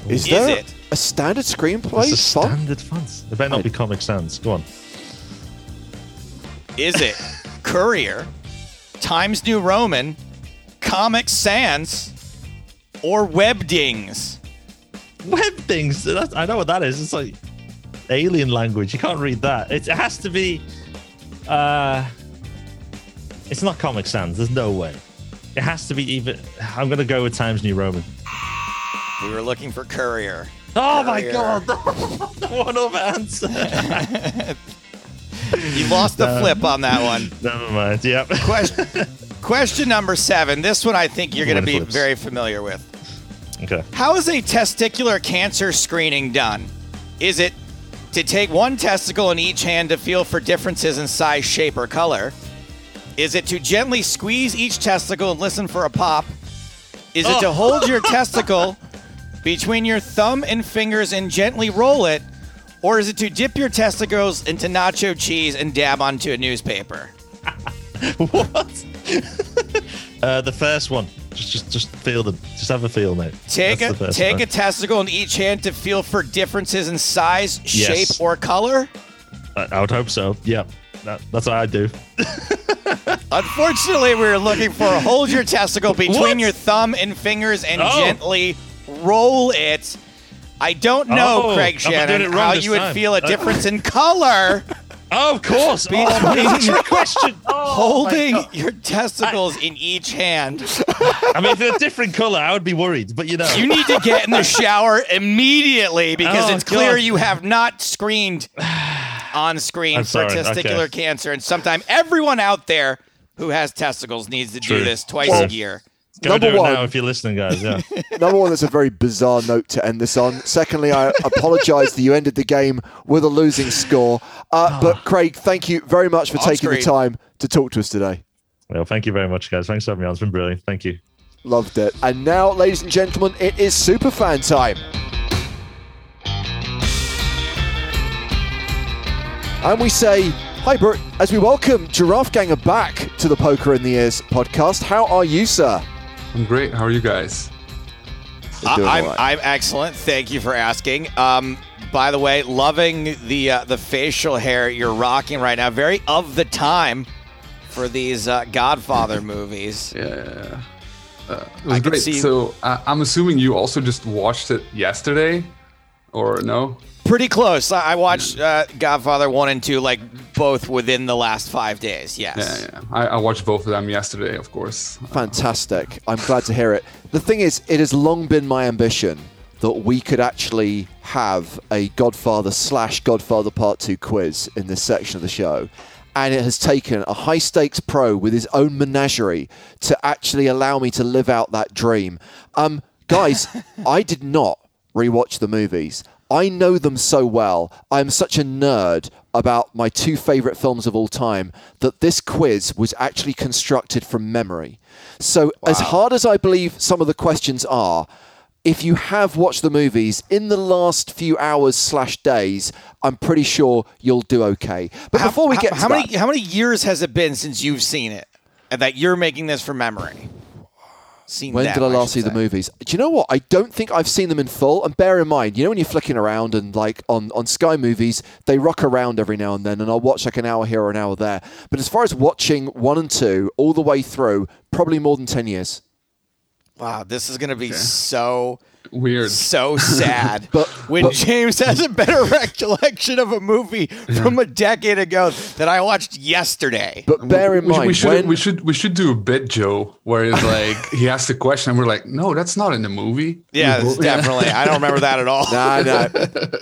Is Is there it? a standard screenplay It's a font? standard fonts. It better not be Comic Sans. Go on. Is it [laughs] Courier, Times New Roman, Comic Sans, or Webdings? Webdings. I know what that is. It's like alien language. You can't read that. It, it has to be. Uh, it's not Comic Sans. There's no way. It has to be even. I'm gonna go with Times New Roman. We were looking for Courier. Oh my Courier. god! [laughs] the one other answer. [laughs] You lost the flip on that one. Never mind. Yep. Question, [laughs] question number seven. This one I think you're going to be flips. very familiar with. Okay. How is a testicular cancer screening done? Is it to take one testicle in each hand to feel for differences in size, shape, or color? Is it to gently squeeze each testicle and listen for a pop? Is it to Oh. hold your [laughs] testicle between your thumb and fingers and gently roll it? Or is it to dip your testicles into nacho cheese and dab onto a newspaper? [laughs] what? [laughs] uh, the first one. Just, just, just feel them. Just have a feel, mate. Take That's a take one. a testicle in each hand to feel for differences in size, Yes. shape, or color. I, I would hope so. Yeah. That, that's what I do. [laughs] Unfortunately, we were looking for hold your testicle between What? your thumb and fingers and Oh. gently roll it. I don't know, Oh, Craig I've been doing Shannon, how you would feel a Uh, difference in color [laughs] Oh, of course. Between- Oh, it's a trick question. [laughs] Oh, holding your testicles in each hand. I mean, if they're a different color, I would be worried. But you know, You need to get in the shower immediately because Oh, it's clear God. you have not screened on screen I'm for sorry, testicular okay. cancer. And sometime everyone out there who has testicles needs to do this twice Well- a year. Go Number do it one. now if you're listening, guys. Yeah. [laughs] Number one, that's a very bizarre note to end this on. Secondly, I [laughs] apologise that you ended the game with a losing score. Uh, but Craig, thank you very much for On taking the time to talk to us today. well, thank you very much, guys. Thanks for having me on. It's been brilliant. Thank you. Loved it. And now, ladies and gentlemen, it is super fan time. And we say, hi, Bert, as we welcome Giraffe Ganger back to the Poker in the Ears podcast. How are you, sir? I'm great. How are you guys? I- doing I'm, all right. I'm excellent. Thank you for asking. Um, by the way, loving the uh, the facial hair you're rocking right now. Very of the time for these uh, Godfather [laughs] movies. Yeah, yeah, yeah. Uh, it I was can great. see- So uh, I'm assuming you also just watched it yesterday, or no? Pretty close. I I watched uh, Godfather one and two like both within the last five days. Yes. Yeah, yeah. I, I watched both of them yesterday, of course. Fantastic. I'm glad to hear it. The thing is, it has long been my ambition that we could actually have a Godfather slash Godfather Part 2 quiz in this section of the show. And it has taken a high stakes pro with his own menagerie to actually allow me to live out that dream. Um, guys, [laughs] I did not rewatch the movies. I know them so well. I'm such a nerd about my two favorite films of all time that this quiz was actually constructed from memory. So, as hard as I believe some of the questions are, if you have watched the movies in the last few hours slash days, I'm pretty sure you'll do okay. But How- before we get how many that, how many years has it been since you've seen it, and that you're making this from memory? Seen When them, did I last should see the movies? Do you know what? I don't think I've seen them in full. And bear in mind, you know when you're flicking around and like on, on Sky Movies, they rock around every now and then, and I'll watch like an hour here or an hour there. But as far as watching one and two all the way through, probably more than ten years. Wow, this is gonna be so Weird. so sad. [laughs] But- when but- James has a better [laughs] recollection of a movie from a decade ago that I watched yesterday. But bear in we, mind we should when we should we should do a bit, Joe, where it's like he asks the question and we're like, no, that's not in the movie. yeah, it's definitely. I don't remember that at all. no, no,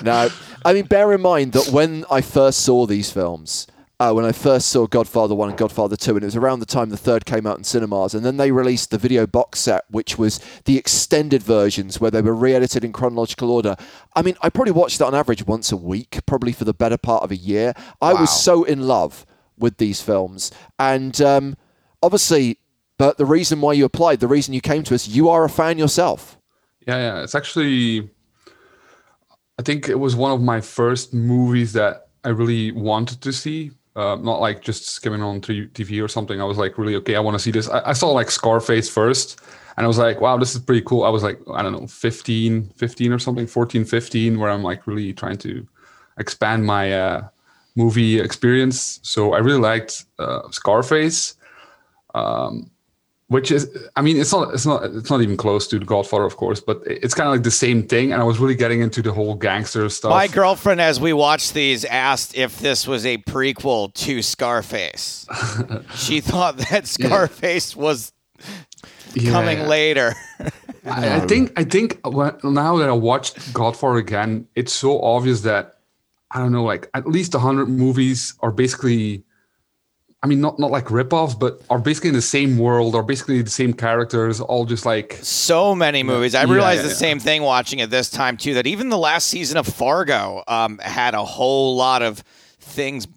no. I mean, bear in mind that when I first saw these films, uh, when I first saw Godfather 1 and Godfather 2, and it was around the time the third came out in cinemas, and then they released the video box set, which was the extended versions where they were re edited in chronological order. I mean, I probably watched that on average once a week, probably for the better part of a year. I Wow. was so in love with these films. And um, obviously, but the reason why you applied, the reason you came to us, you are a fan yourself. Yeah, yeah. It's actually, I think it was one of my first movies that I really wanted to see. Uh, not like just skimming on TV or something. I was like, really, okay, I want to see this. I, I saw like Scarface first, and I was like, wow, this is pretty cool. I was like, I don't know, 15, 15 or something, 14, 15, where I'm like really trying to expand my uh, movie experience. So I really liked uh, Scarface. Um, which is i mean it's not it's not it's not even close to the godfather of course but it's kind of like the same thing and i was really getting into the whole gangster stuff My girlfriend, as we watched these, asked if this was a prequel to Scarface. [laughs] she thought that Scarface was Yeah. coming later. I, I [laughs] think i think now that i watched godfather again it's so obvious that i don't know like at least 100 movies are basically i mean not not like rip-offs but are basically in the same world or basically the same characters all just like so many movies. I Yeah, realized yeah, the yeah. same thing watching it this time too. That even the last season of Fargo um, had a whole lot of things.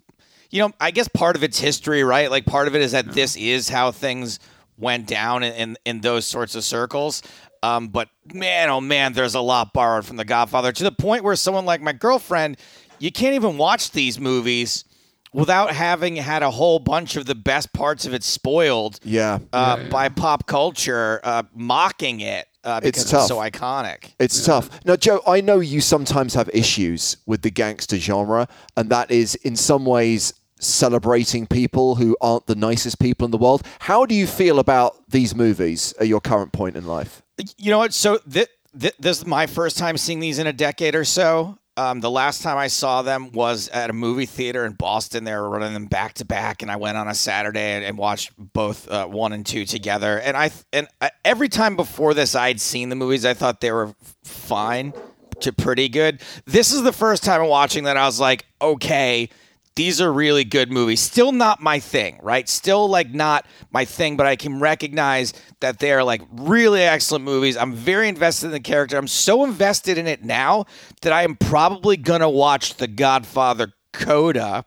You know, I guess part of it's history, right? Like part of it is that this is how things went down in in, in those sorts of circles. Um, but man, oh man, there's a lot borrowed from The Godfather to the point where someone like my girlfriend, you can't even watch these movies without having had a whole bunch of the best parts of it spoiled Yeah. uh, by pop culture, uh, mocking it uh, because It's it's, so iconic. It's tough. Now, Joe, I know you sometimes have issues with the gangster genre, and that is in some ways celebrating people who aren't the nicest people in the world. How do you feel about these movies at your current point in life? You know what? So th- th- this is my first time seeing these in a decade or so. Um, the last time I saw them was at a movie theater in Boston. They were running them back to back, and I went on a Saturday and, and watched both uh, one and two together. And I and every time before this, I'd seen the movies. I thought they were fine to pretty good. This is the first time watching that I was like, okay, these are really good movies. Still not my thing, right? Still like not my thing, but I can recognize that they are like really excellent movies. I'm very invested in the character. I'm so invested in it now that I am probably gonna watch The Godfather Coda.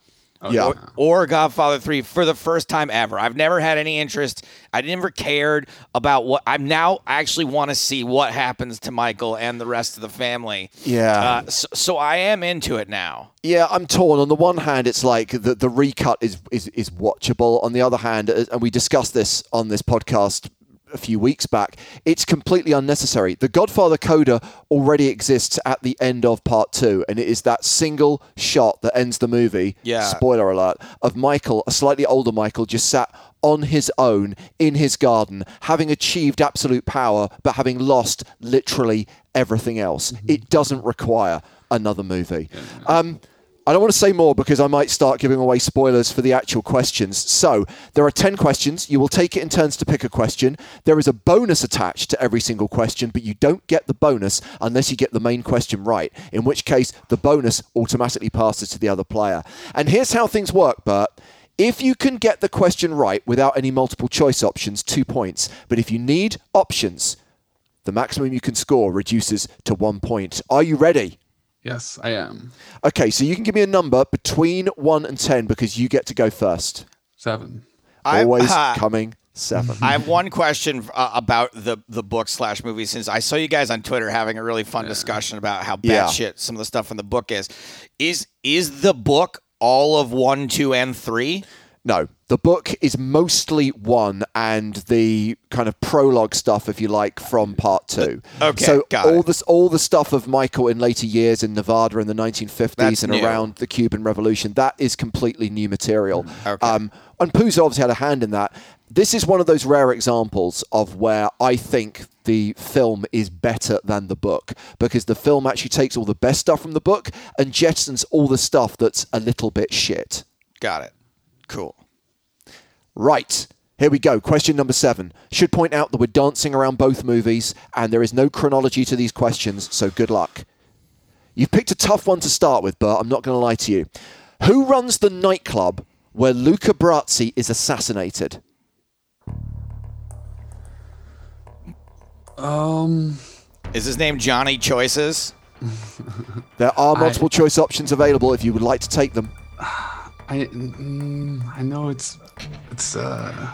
Yeah. Or, or Godfather 3 for the first time ever. I've never had any interest. I never cared about what I'm now I actually want to see what happens to Michael and the rest of the family. Yeah. Uh, so, so I am into it now. Yeah, I'm torn. On the one hand, it's like the, the recut is, is is watchable. On the other hand, and we discussed this on this podcast a few weeks back. It's completely unnecessary. The Godfather coda already exists at the end of part two, and it is that single shot that ends the movie. Yeah. Spoiler alert of Michael, a slightly older Michael, just sat on his own in his garden, having achieved absolute power, but having lost literally everything else. It doesn't require another movie. Um, I don't want to say more because I might start giving away spoilers for the actual questions. So, there are 10 questions. You will take it in turns to pick a question. There is a bonus attached to every single question, but you don't get the bonus unless you get the main question right, in which case the bonus automatically passes to the other player. And here's how things work, Bert. If you can get the question right without any multiple choice options, two points. But if you need options, the maximum you can score reduces to one point. Are you ready? Yes, I am. Okay, so you can give me a number between 1 and 10 because you get to go first. Seven. I- Always ha. [laughs] coming 7. I have one question uh, about the the book slash movie since I saw you guys on Twitter having a really fun discussion about how bad Yeah. shit some of the stuff in the book is. Is is the book all of one, two, and three? No, the book is mostly 1 and the kind of prologue stuff if you like from part 2. Okay, So got all it. this all the stuff of Michael in later years in Nevada in the 1950s That's and new. around the Cuban Revolution, that is completely new material. Okay. Um, and Puzo obviously had a hand in that. This is one of those rare examples of where I think the film is better than the book because the film actually takes all the best stuff from the book and jettisons all the stuff that's a little bit shit. Got it. Cool. Right. Here we go. Question number seven. Should point out that we're dancing around both movies and there is no chronology to these questions, so good luck. You've picked a tough one to start with, Bert. I'm not going to lie to you. Who runs the nightclub where Luca Brasi is assassinated? Um, Is his name Johnny Choices? There are multiple choice options available if you would like to take them. [sighs] I mm, I know it's it's uh,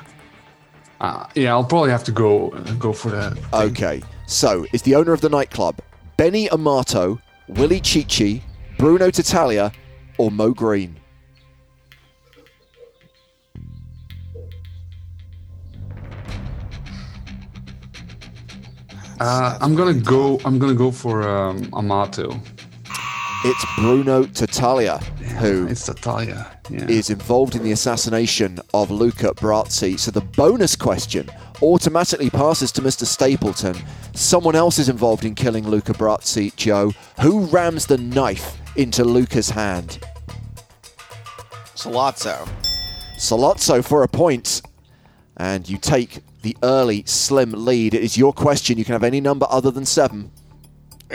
uh yeah. I'll probably have to go go for that. thing. Okay. So, is the owner of the nightclub Benny Amato, Willi Cicci, Bruno Tattaglia, or Moe Greene? Uh, I'm gonna go. I'm gonna go for um, Amato. It's Bruno Tattaglia who It's Natalia. Yeah. is involved in the assassination of Luca Brasi. So the bonus question automatically passes to Mr. Stapleton. Someone else is involved in killing Luca Brasi, Joe. Who rams the knife into Luca's hand? Sollozzo. Sollozzo for a point. And you take the early slim lead. It is your question. You can have any number other than seven.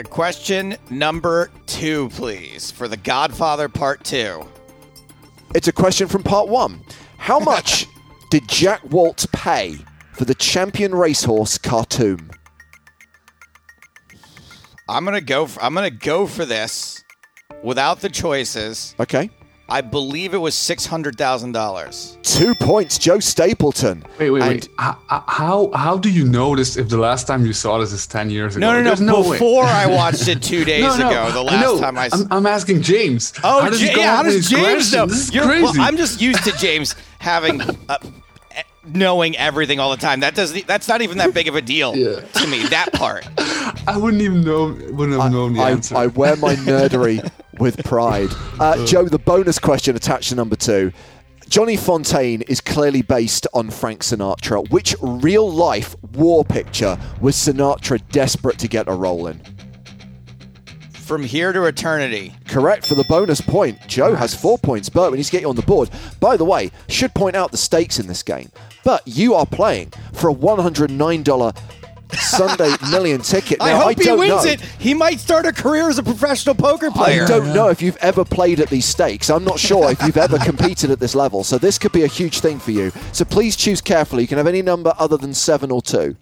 Question number two, please, for The Godfather Part Two. It's a question from part one. How much [laughs] did Jack Woltz pay for the champion racehorse Khartoum? I'm gonna go. For, I'm gonna go for this without the choices. Okay. I believe it was six hundred thousand dollars. Two points, Joe Stapleton. wait, wait, And wait. H- h- How how do you know this if the last time you saw this is ten years ago? No, no, no. There's no way. Before I [laughs] watched it two days No, no, ago, the I last know. time I. s- I'm, I'm asking James. oh, how does he Ja- yeah. How does these James know? questions? This is You're- well, crazy. I'm just used to James having. [laughs] Uh, eh, Knowing everything all the time, that does that's not even that big of a deal Yeah. to me. That part, [laughs] I wouldn't even know. Wouldn't have known the I, answer. I wear my nerdery with pride. [laughs] Uh, Joe, the bonus question attached to number two. Johnny Fontane is clearly based on Frank Sinatra. Which real life war picture was Sinatra desperate to get a role in? from here to eternity. Correct for the bonus point. Joe has four points. but we need to get you on the board. By the way, should point out the stakes in this game. But you are playing for a $109 Sunday million ticket. Now, I hope he don't wins know. it. He might start a career as a professional poker player. I don't know if you've ever played at these stakes. I'm not sure if you've ever competed at this level. So this could be a huge thing for you. So please choose carefully. You can have any number other than seven or two.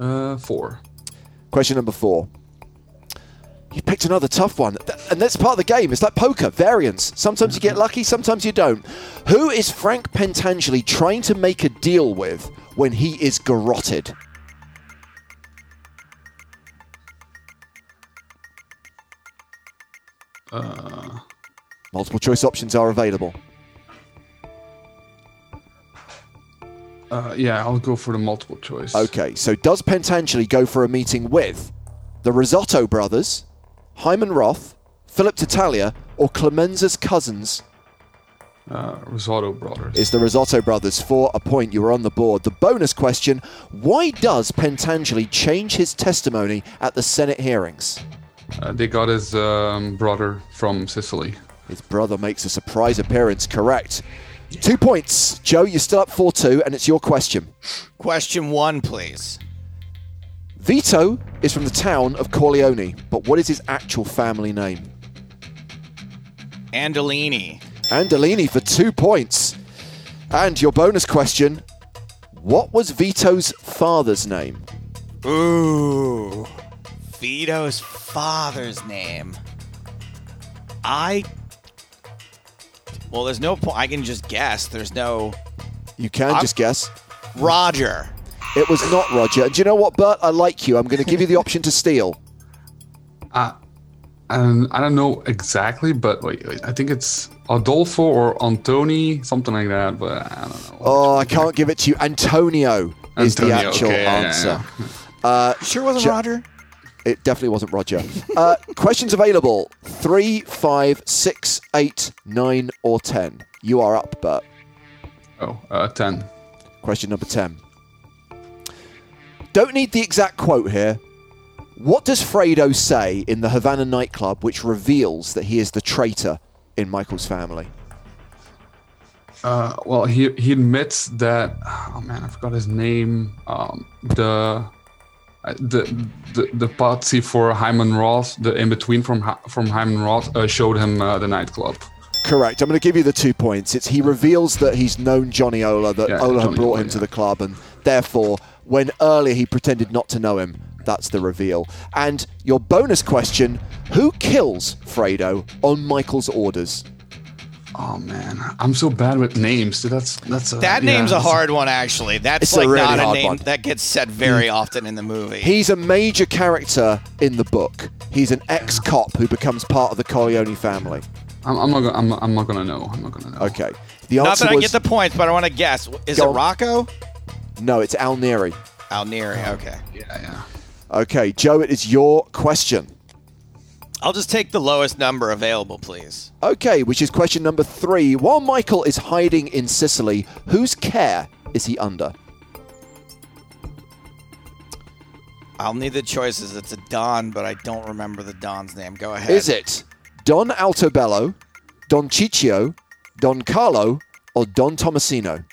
uh, four. Question number four. You picked another tough one. And that's part of the game. It's like poker, variance. Sometimes you get lucky, sometimes you don't. Who is Frank Pentangeli trying to make a deal with when he is garroted? Multiple choice options are available. Uh, yeah, I'll go for the multiple choice. Okay, so does Pentangeli go for a meeting with the Rosato brothers, Hyman Roth, Philip Tattaglia, or Clemenza's cousins? Uh, Rosato Brothers. Is the Rosato brothers for a point? You were on the board. The bonus question why does Pentangeli change his testimony at the Senate hearings? Uh, they got his um, brother from Sicily. His brother makes a surprise appearance, correct. Two points. Joe, you're still up 4 2, and it's your question. Question one, please. Vito is from the town of Corleone, but what is his actual family name? Andolini. Andolini for two points. And your bonus question What was Vito's father's name? Ooh. Vito's father's name. I. Well, there's no point. I can just guess. There's no. You can I'm- just guess. Roger. It was not Roger. And do you know what, Bert? I like you. I'm going to give you the option to steal. And [laughs] I don't know exactly, but wait, wait, I think it's Adolfo or Antoni, something like that. But I don't know. Oh, I can't give it to you. Antonio is the actual okay, yeah, yeah, answer. yeah. Uh, Sure wasn't Jo- Roger? It definitely wasn't Roger. Uh, questions available three, five, six, eight, nine, or ten. You are up, Bert. Oh, uh, ten. Question number 10. Don't need the exact quote here. What does Fredo say in the Havana nightclub which reveals that he is the traitor in Michael's family? Uh, well, he he admits that. Oh man, I forgot his name. Um, the. The, the the patsy for Hyman Roth, the in between from from Hyman Roth, uh, showed him uh, the nightclub. Correct. I'm going to give you the two points. It's he reveals that he's known Johnny Ola, that Yeah, Ola had brought Ola, him to the club, and therefore, when earlier he pretended not to know him, that's the reveal. And your bonus question who kills Fredo on Michael's orders? Oh man, I'm so bad with names. That's that's a, That yeah, name's a hard one, actually. That's It's a like really not a name one. that gets said very mm. often in the movie. He's a major character in the book. He's an ex-cop who becomes part of the Corleone family. I'm, I'm not gonna. I'm, I'm not gonna know. I'm not gonna know. Okay. The not answer that I get the points, but I want to guess. Is it. Rocco? no. It's Al Neri. Al Neri. Oh, okay. Yeah, yeah. Okay, Joe, it is your question. I'll just take the lowest number available, please. Okay, which is question number three. While Michael is hiding in Sicily, whose care is he under? I'll need the choices. It's a Don, but I don't remember the Don's name. Go ahead. Is it Don Altobello, Don Ciccio, Don Carlo, or Don Tommasino?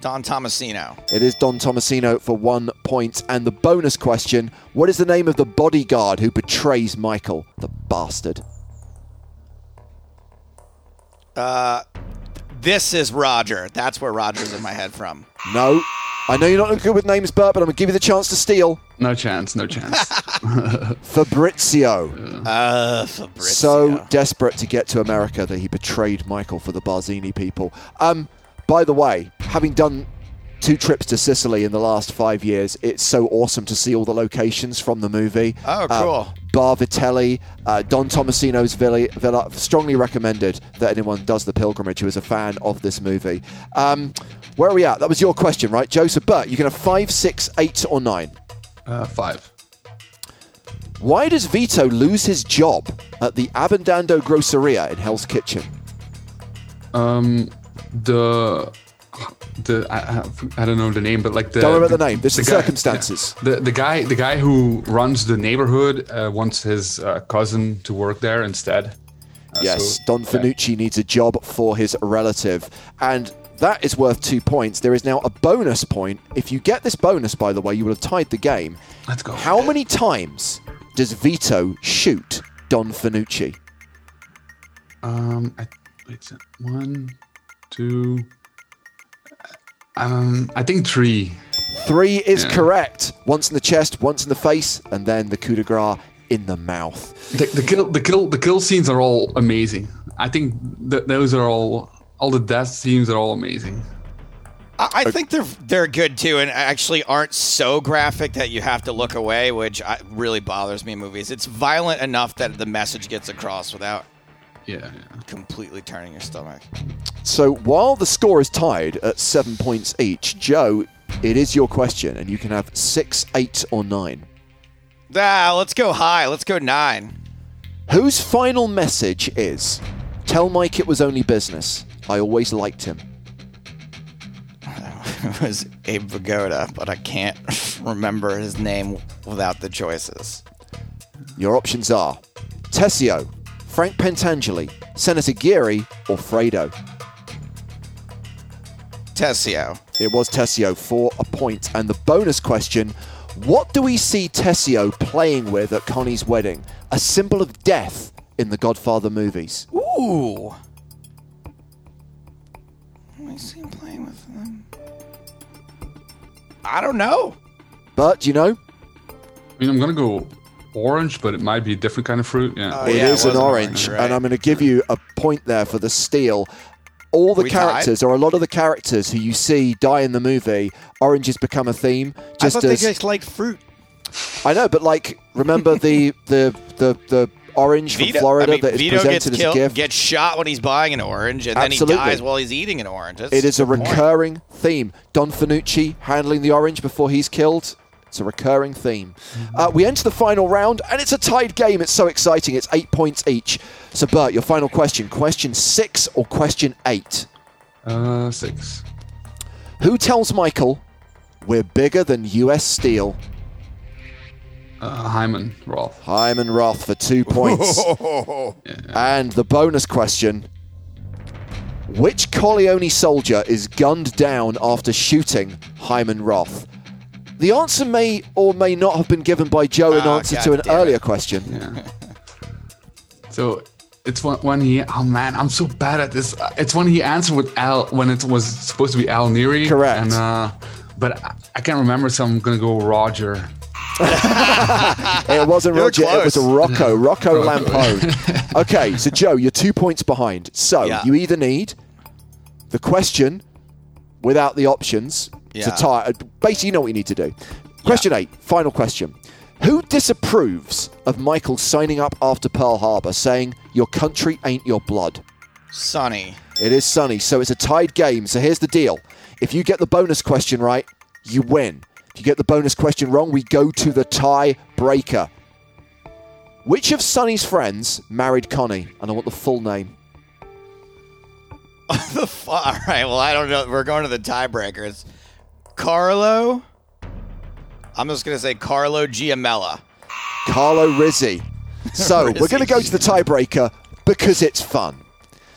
Don Tommasino? It is Don Tommasino for one point. And the bonus question What is the name of the bodyguard who betrays Michael, the bastard? Uh, This is Roger. That's where Roger's in my head from. No. I know you're not good with names, Bert, but I'm going to give you the chance to steal. No chance. No chance. [laughs] Fabrizio. Uh, Fabrizio. so desperate to get to America that he betrayed Michael for the Barzini people. Um, by the way, having done two trips to Sicily in the last five years, it's so awesome to see all the locations from the movie. Oh, Uh, cool. Bar Vitelli, uh, Don Tommasino's villa, villa. Strongly recommended that anyone does the pilgrimage who is a fan of this movie. Um, where are we at? That was your question, right, Joseph? Bert, you can have five, six, eight, or nine. uh, five. Why does Vito lose his job at the Abbandando Groceria in Hell's Kitchen? Um, the the I, I, don't know the name, but like the Don't worry about the name. This is guy- circumstances. yeah. The the guy the guy who runs the neighborhood uh, wants his uh, cousin to work there instead. Uh, Yes, so- Don yeah. Fanucci needs a job for his relative. And that is worth two points. There is now a bonus point. If you get this bonus, by the way, you will have tied the game. Let's go. How many times does Vito shoot Don Fanucci? Um, I, wait, one, two. Um, I think three. Three is Yeah. correct. Once in the chest, once in the face, and then the coup de grace in the mouth. The, the kill, the kill, the kill scenes are all amazing. I think that those are all, all the death scenes are all amazing. I, I think they're they're good too, and actually aren't so graphic that you have to look away, which I, really bothers me in movies. It's violent enough that the message gets across without Yeah, yeah. completely turning your stomach. So while the score is tied at seven points each, Joe, it is your question, and you can have six, eight, or nine. Ah, let's go high. Let's go nine. Whose final message is Tell Mike it was only business. I always liked him. [laughs] It was Abe Vigoda, but I can't [laughs] remember his name without the choices. Your options are Tessio, Frank Pentangeli, Senator Geary, or Fredo. Tessio. It was Tessio for a point. And the bonus question What do we see Tessio playing with at Connie's wedding? A symbol of death in the Godfather movies. Ooh. I see him playing with them. I don't know. But, you know, I mean, I'm gonna go orange, but it might be a different kind of fruit. Yeah. Oh, it yeah, is it an orange. orange, right. And I'm going to give you a point there for the steal. All the We tied? characters, or a lot of the characters who you see die in the movie, oranges become a theme. I Just thought they just liked fruit. I know, but like, remember the the the the orange from Florida I mean, that is Vito presented gets as killed, a gift? gets shot when he's buying an orange, and Absolutely. then he dies while he's eating an orange. That's It is a the point. recurring theme. Don Fanucci handling the orange before he's killed. It's a recurring theme. Uh, we enter the final round, and it's a tied game. It's so exciting. It's eight points each. So, Bert, your final question question six or question eight? Uh, six. Who tells Michael we're bigger than US Steel? Uh, Hyman Roth. Hyman Roth for two points. [laughs] [laughs] and the bonus question Which Corleone soldier is gunned down after shooting Hyman Roth? The answer may or may not have been given by Joe in Ah, answer God to an damn it. earlier question. Yeah. [laughs] so it's when, when he. Oh man, I'm so bad at this. It's when he answered with Al when it was supposed to be Al Neri. Correct. And uh, but I, I can't remember, so I'm gonna go Roger. [laughs] It wasn't You're Roger, it was a. Rocco, Rocco Lampone. [laughs] okay, so Joe, you're two points behind. So Yeah. you either need the question without the options Yeah. to tie. uh, Basically, you know what you need to do. Question eight, final question. Who disapproves of Michael signing up after Pearl Harbor, saying, Your country ain't your blood? Sonny. It is Sonny, so it's a tied game. So here's the deal. If you get the bonus question right, you win. If you get the bonus question wrong, we go to the tie breaker. Which of Sonny's friends married Connie? And I want the full name. [laughs] the fu- All right. Well, I don't know. We're going to the tiebreakers. Carlo. I'm just gonna say Carlo Giamella. Carlo Rizzi. [laughs] So we're going to go to the tiebreaker because it's fun.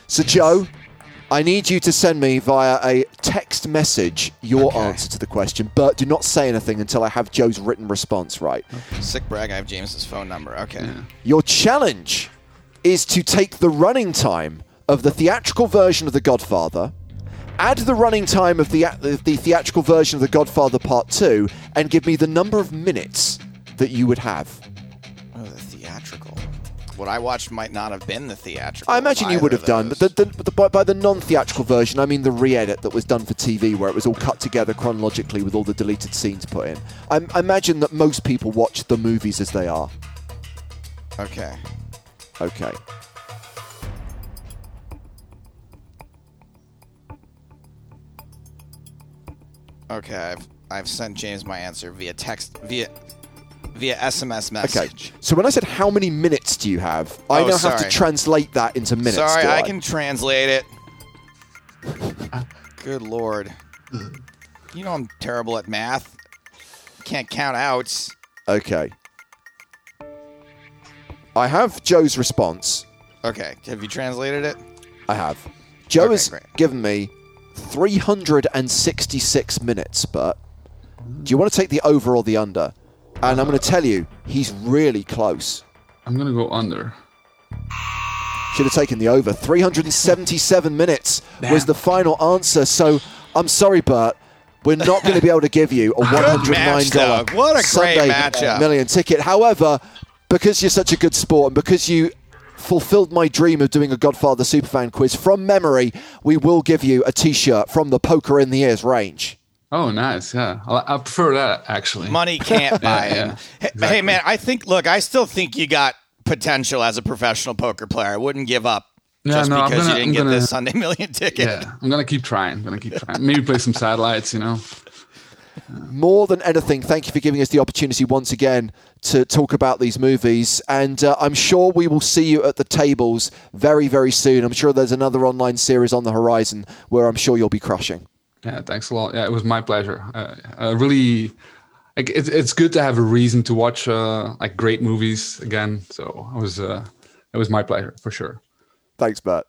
So, Joe, I need you to send me via a text message your Okay. answer to the question, but do not say anything until I have Joe's written response right. Sick brag. I have James's phone number. Okay. Your challenge is to take the running time of the theatrical version of The Godfather, add the running time of the, the, the theatrical version of The Godfather Part 2, and give me the number of minutes that you would have. Oh, the theatrical. What I watched might not have been the theatrical. I imagine you would have done, but the, the, the, by, by the non theatrical version, I mean the re edit that was done for TV, where it was all cut together chronologically with all the deleted scenes put in. I, I imagine that most people watch the movies as they are. Okay. Okay. Okay. I've I've sent James my answer via text via via SMS message. Okay. message. So when I said how many minutes do you have, I Oh, now have to sorry. translate that into minutes. Sorry, do I can translate it. [laughs] Good lord. You know I'm terrible at math. Can't count outs. Okay. I have Joe's response. Okay. Have you translated it? I have. Joe Okay, has great. given me 366 minutes, but do you want to take the over or the under? And I'm going to tell you, he's really close. I'm gonna go under. Should have taken the over. 377 minutes was the final answer. So I'm sorry, Bert. We're not going to be able to give you a $109. What a great Sunday matchup. million ticket. However, because you're such a good sport and because you fulfilled my dream of doing a Godfather Superfan quiz from memory, we will give you a T-shirt from the Poker in the Ears range. Oh, nice. Yeah, I, I prefer that actually. Money can't [laughs] buy Yeah, him. yeah, Hey, exactly. hey, man, I think. Look, I still think you got potential as a professional poker player. I wouldn't give up Yeah, just no, because gonna- you didn't I'm get gonna- the Sunday [laughs] Million ticket. Yeah, I'm gonna keep trying. I'm gonna keep trying. Maybe play some satellites. You know. More than anything, thank you for giving us the opportunity once again to talk about these movies. And uh, I'm sure we will see you at the tables very, very soon. I'm sure there's another online series on the horizon where I'm sure you'll be crushing. Yeah, thanks a lot. Yeah, it was my pleasure. Uh, uh, really, like it's it's good to have a reason to watch uh, like great movies again. So it was uh, it was my pleasure for sure. Thanks, Bert.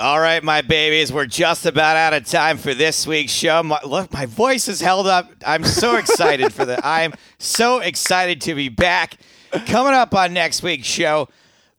All right, my babies, we're just about out of time for this week's show. My, look, my voice is held up. I'm so excited for that. I'm so excited to be back. Coming up on next week's show,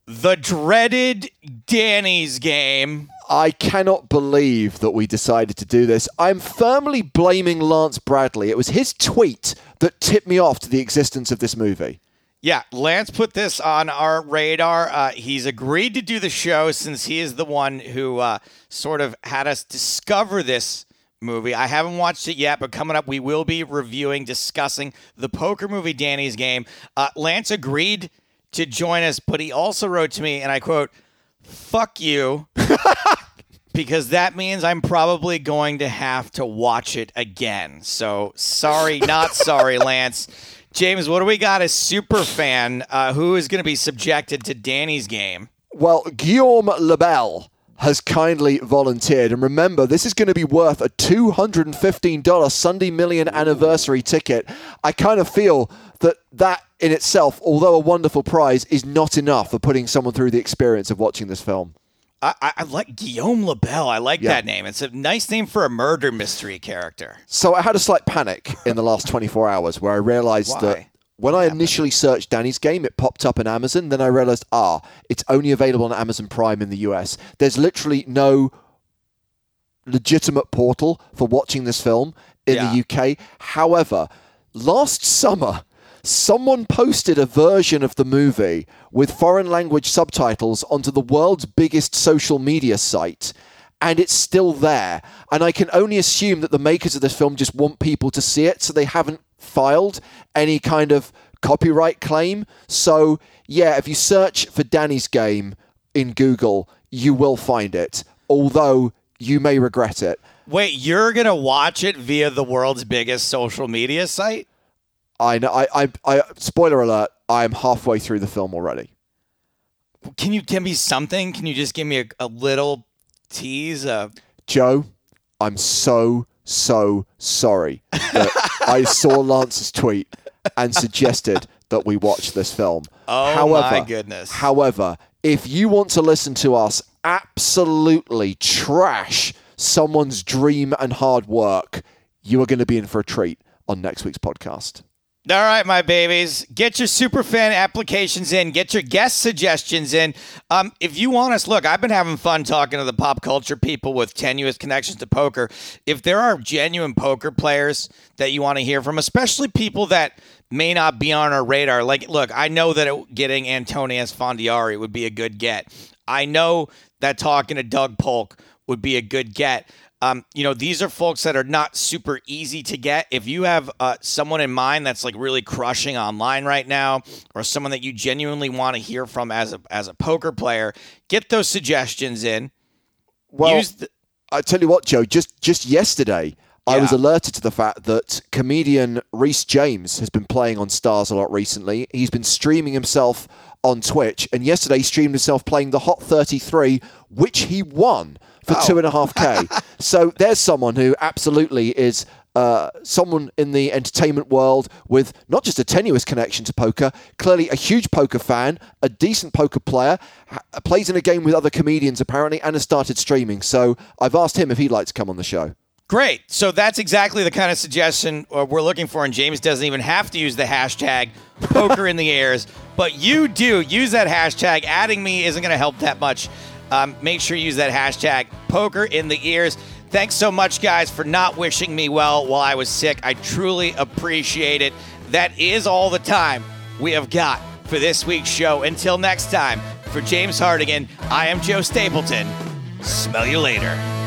the dreaded Danny's game. I cannot believe that we decided to do this. I'm firmly blaming Lance Bradley. It was his tweet that tipped me off to the existence of this movie. Yeah, Lance put this on our radar. Uh, he's agreed to do the show since he is the one who uh, sort of had us discover this movie. I haven't watched it yet, but coming up, we will be reviewing, discussing the poker movie Danny's Game. Uh, Lance agreed to join us, but he also wrote to me, and I quote, fuck you. [laughs] because that means I'm probably going to have to watch it again. So sorry, not sorry, [laughs] Lance. James, what do we got as super fan uh, who is going to be subjected to Danny's game? Well, Guillaume Lebel has kindly volunteered. And remember, this is going to be worth a $215 Sunday Million anniversary ticket. I kind of feel that that in itself, although a wonderful prize, is not enough for putting someone through the experience of watching this film. I, I, like Guillaume Lebel. I like Yeah. that name. It's a nice name for a murder mystery character. So I had a slight panic in the last 24 hours where I realized Why? that when I initially searched Danny's game, it popped up in Amazon. Then I realized, ah, it's only available on Amazon Prime in the US. There's literally no legitimate portal for watching this film in Yeah. the UK. However, last summer, someone posted a version of the movie with foreign language subtitles onto the world's biggest social media site. And it's still there. And I can only assume that the makers of this film just want people to see it, so they haven't filed any kind of copyright claim. So, yeah, if you search for Danny's game in Google, you will find it, although you may regret it. Wait, you're going to watch it via the world's biggest social media site? I know. I, I, I. Spoiler alert! I am halfway through the film already. Can you give me something? Can you just give me a, a little tease? Uh, Joe, I'm so so sorry that [laughs] I saw Lance's tweet and suggested that we watch this film. Oh, however, my goodness. However, if you want to listen to us absolutely trash someone's dream and hard work, you are going to be in for a treat on next week's podcast. All right, my babies, get your super fan applications in. Get your guest suggestions in. Um, if you want us, look, I've been having fun talking to the pop culture people with tenuous connections to poker. If there are genuine poker players that you want to hear from, especially people that may not be on our radar, like, look, I know that it, getting Antonius Fondiari would be a good get. I know that talking to Doug Polk would be a good get. Um, you know, these are folks that are not super easy to get. If you have uh, someone in mind that's like really crushing online right now, or someone that you genuinely want to hear from as a as a poker player, get those suggestions in. Well, Use the, I tell you what, Joe. Just just yesterday, I was alerted to the fact that comedian Rhys James has been playing on Stars a lot recently. He's been streaming himself on Twitch, and yesterday he streamed himself playing the Hot 33, which he won for two and a half k. [laughs] so there's someone who absolutely is. Uh, someone in the entertainment world with not just a tenuous connection to poker, clearly a huge poker fan, a decent poker player, ha- plays in a game with other comedians apparently, and has started streaming. So I've asked him if he'd like to come on the show. Great. So that's exactly the kind of suggestion uh, we're looking for. And James doesn't even have to use the hashtag poker in the ears, but you do use that hashtag. Adding me isn't going to help that much. Um, make sure you use that hashtag poker in the ears. Thanks so much, guys, for not wishing me well while I was sick. I truly appreciate it. That is all the time we have got for this week's show. Until next time, for James Hartigan, I am Joe Stapleton. Smell you later.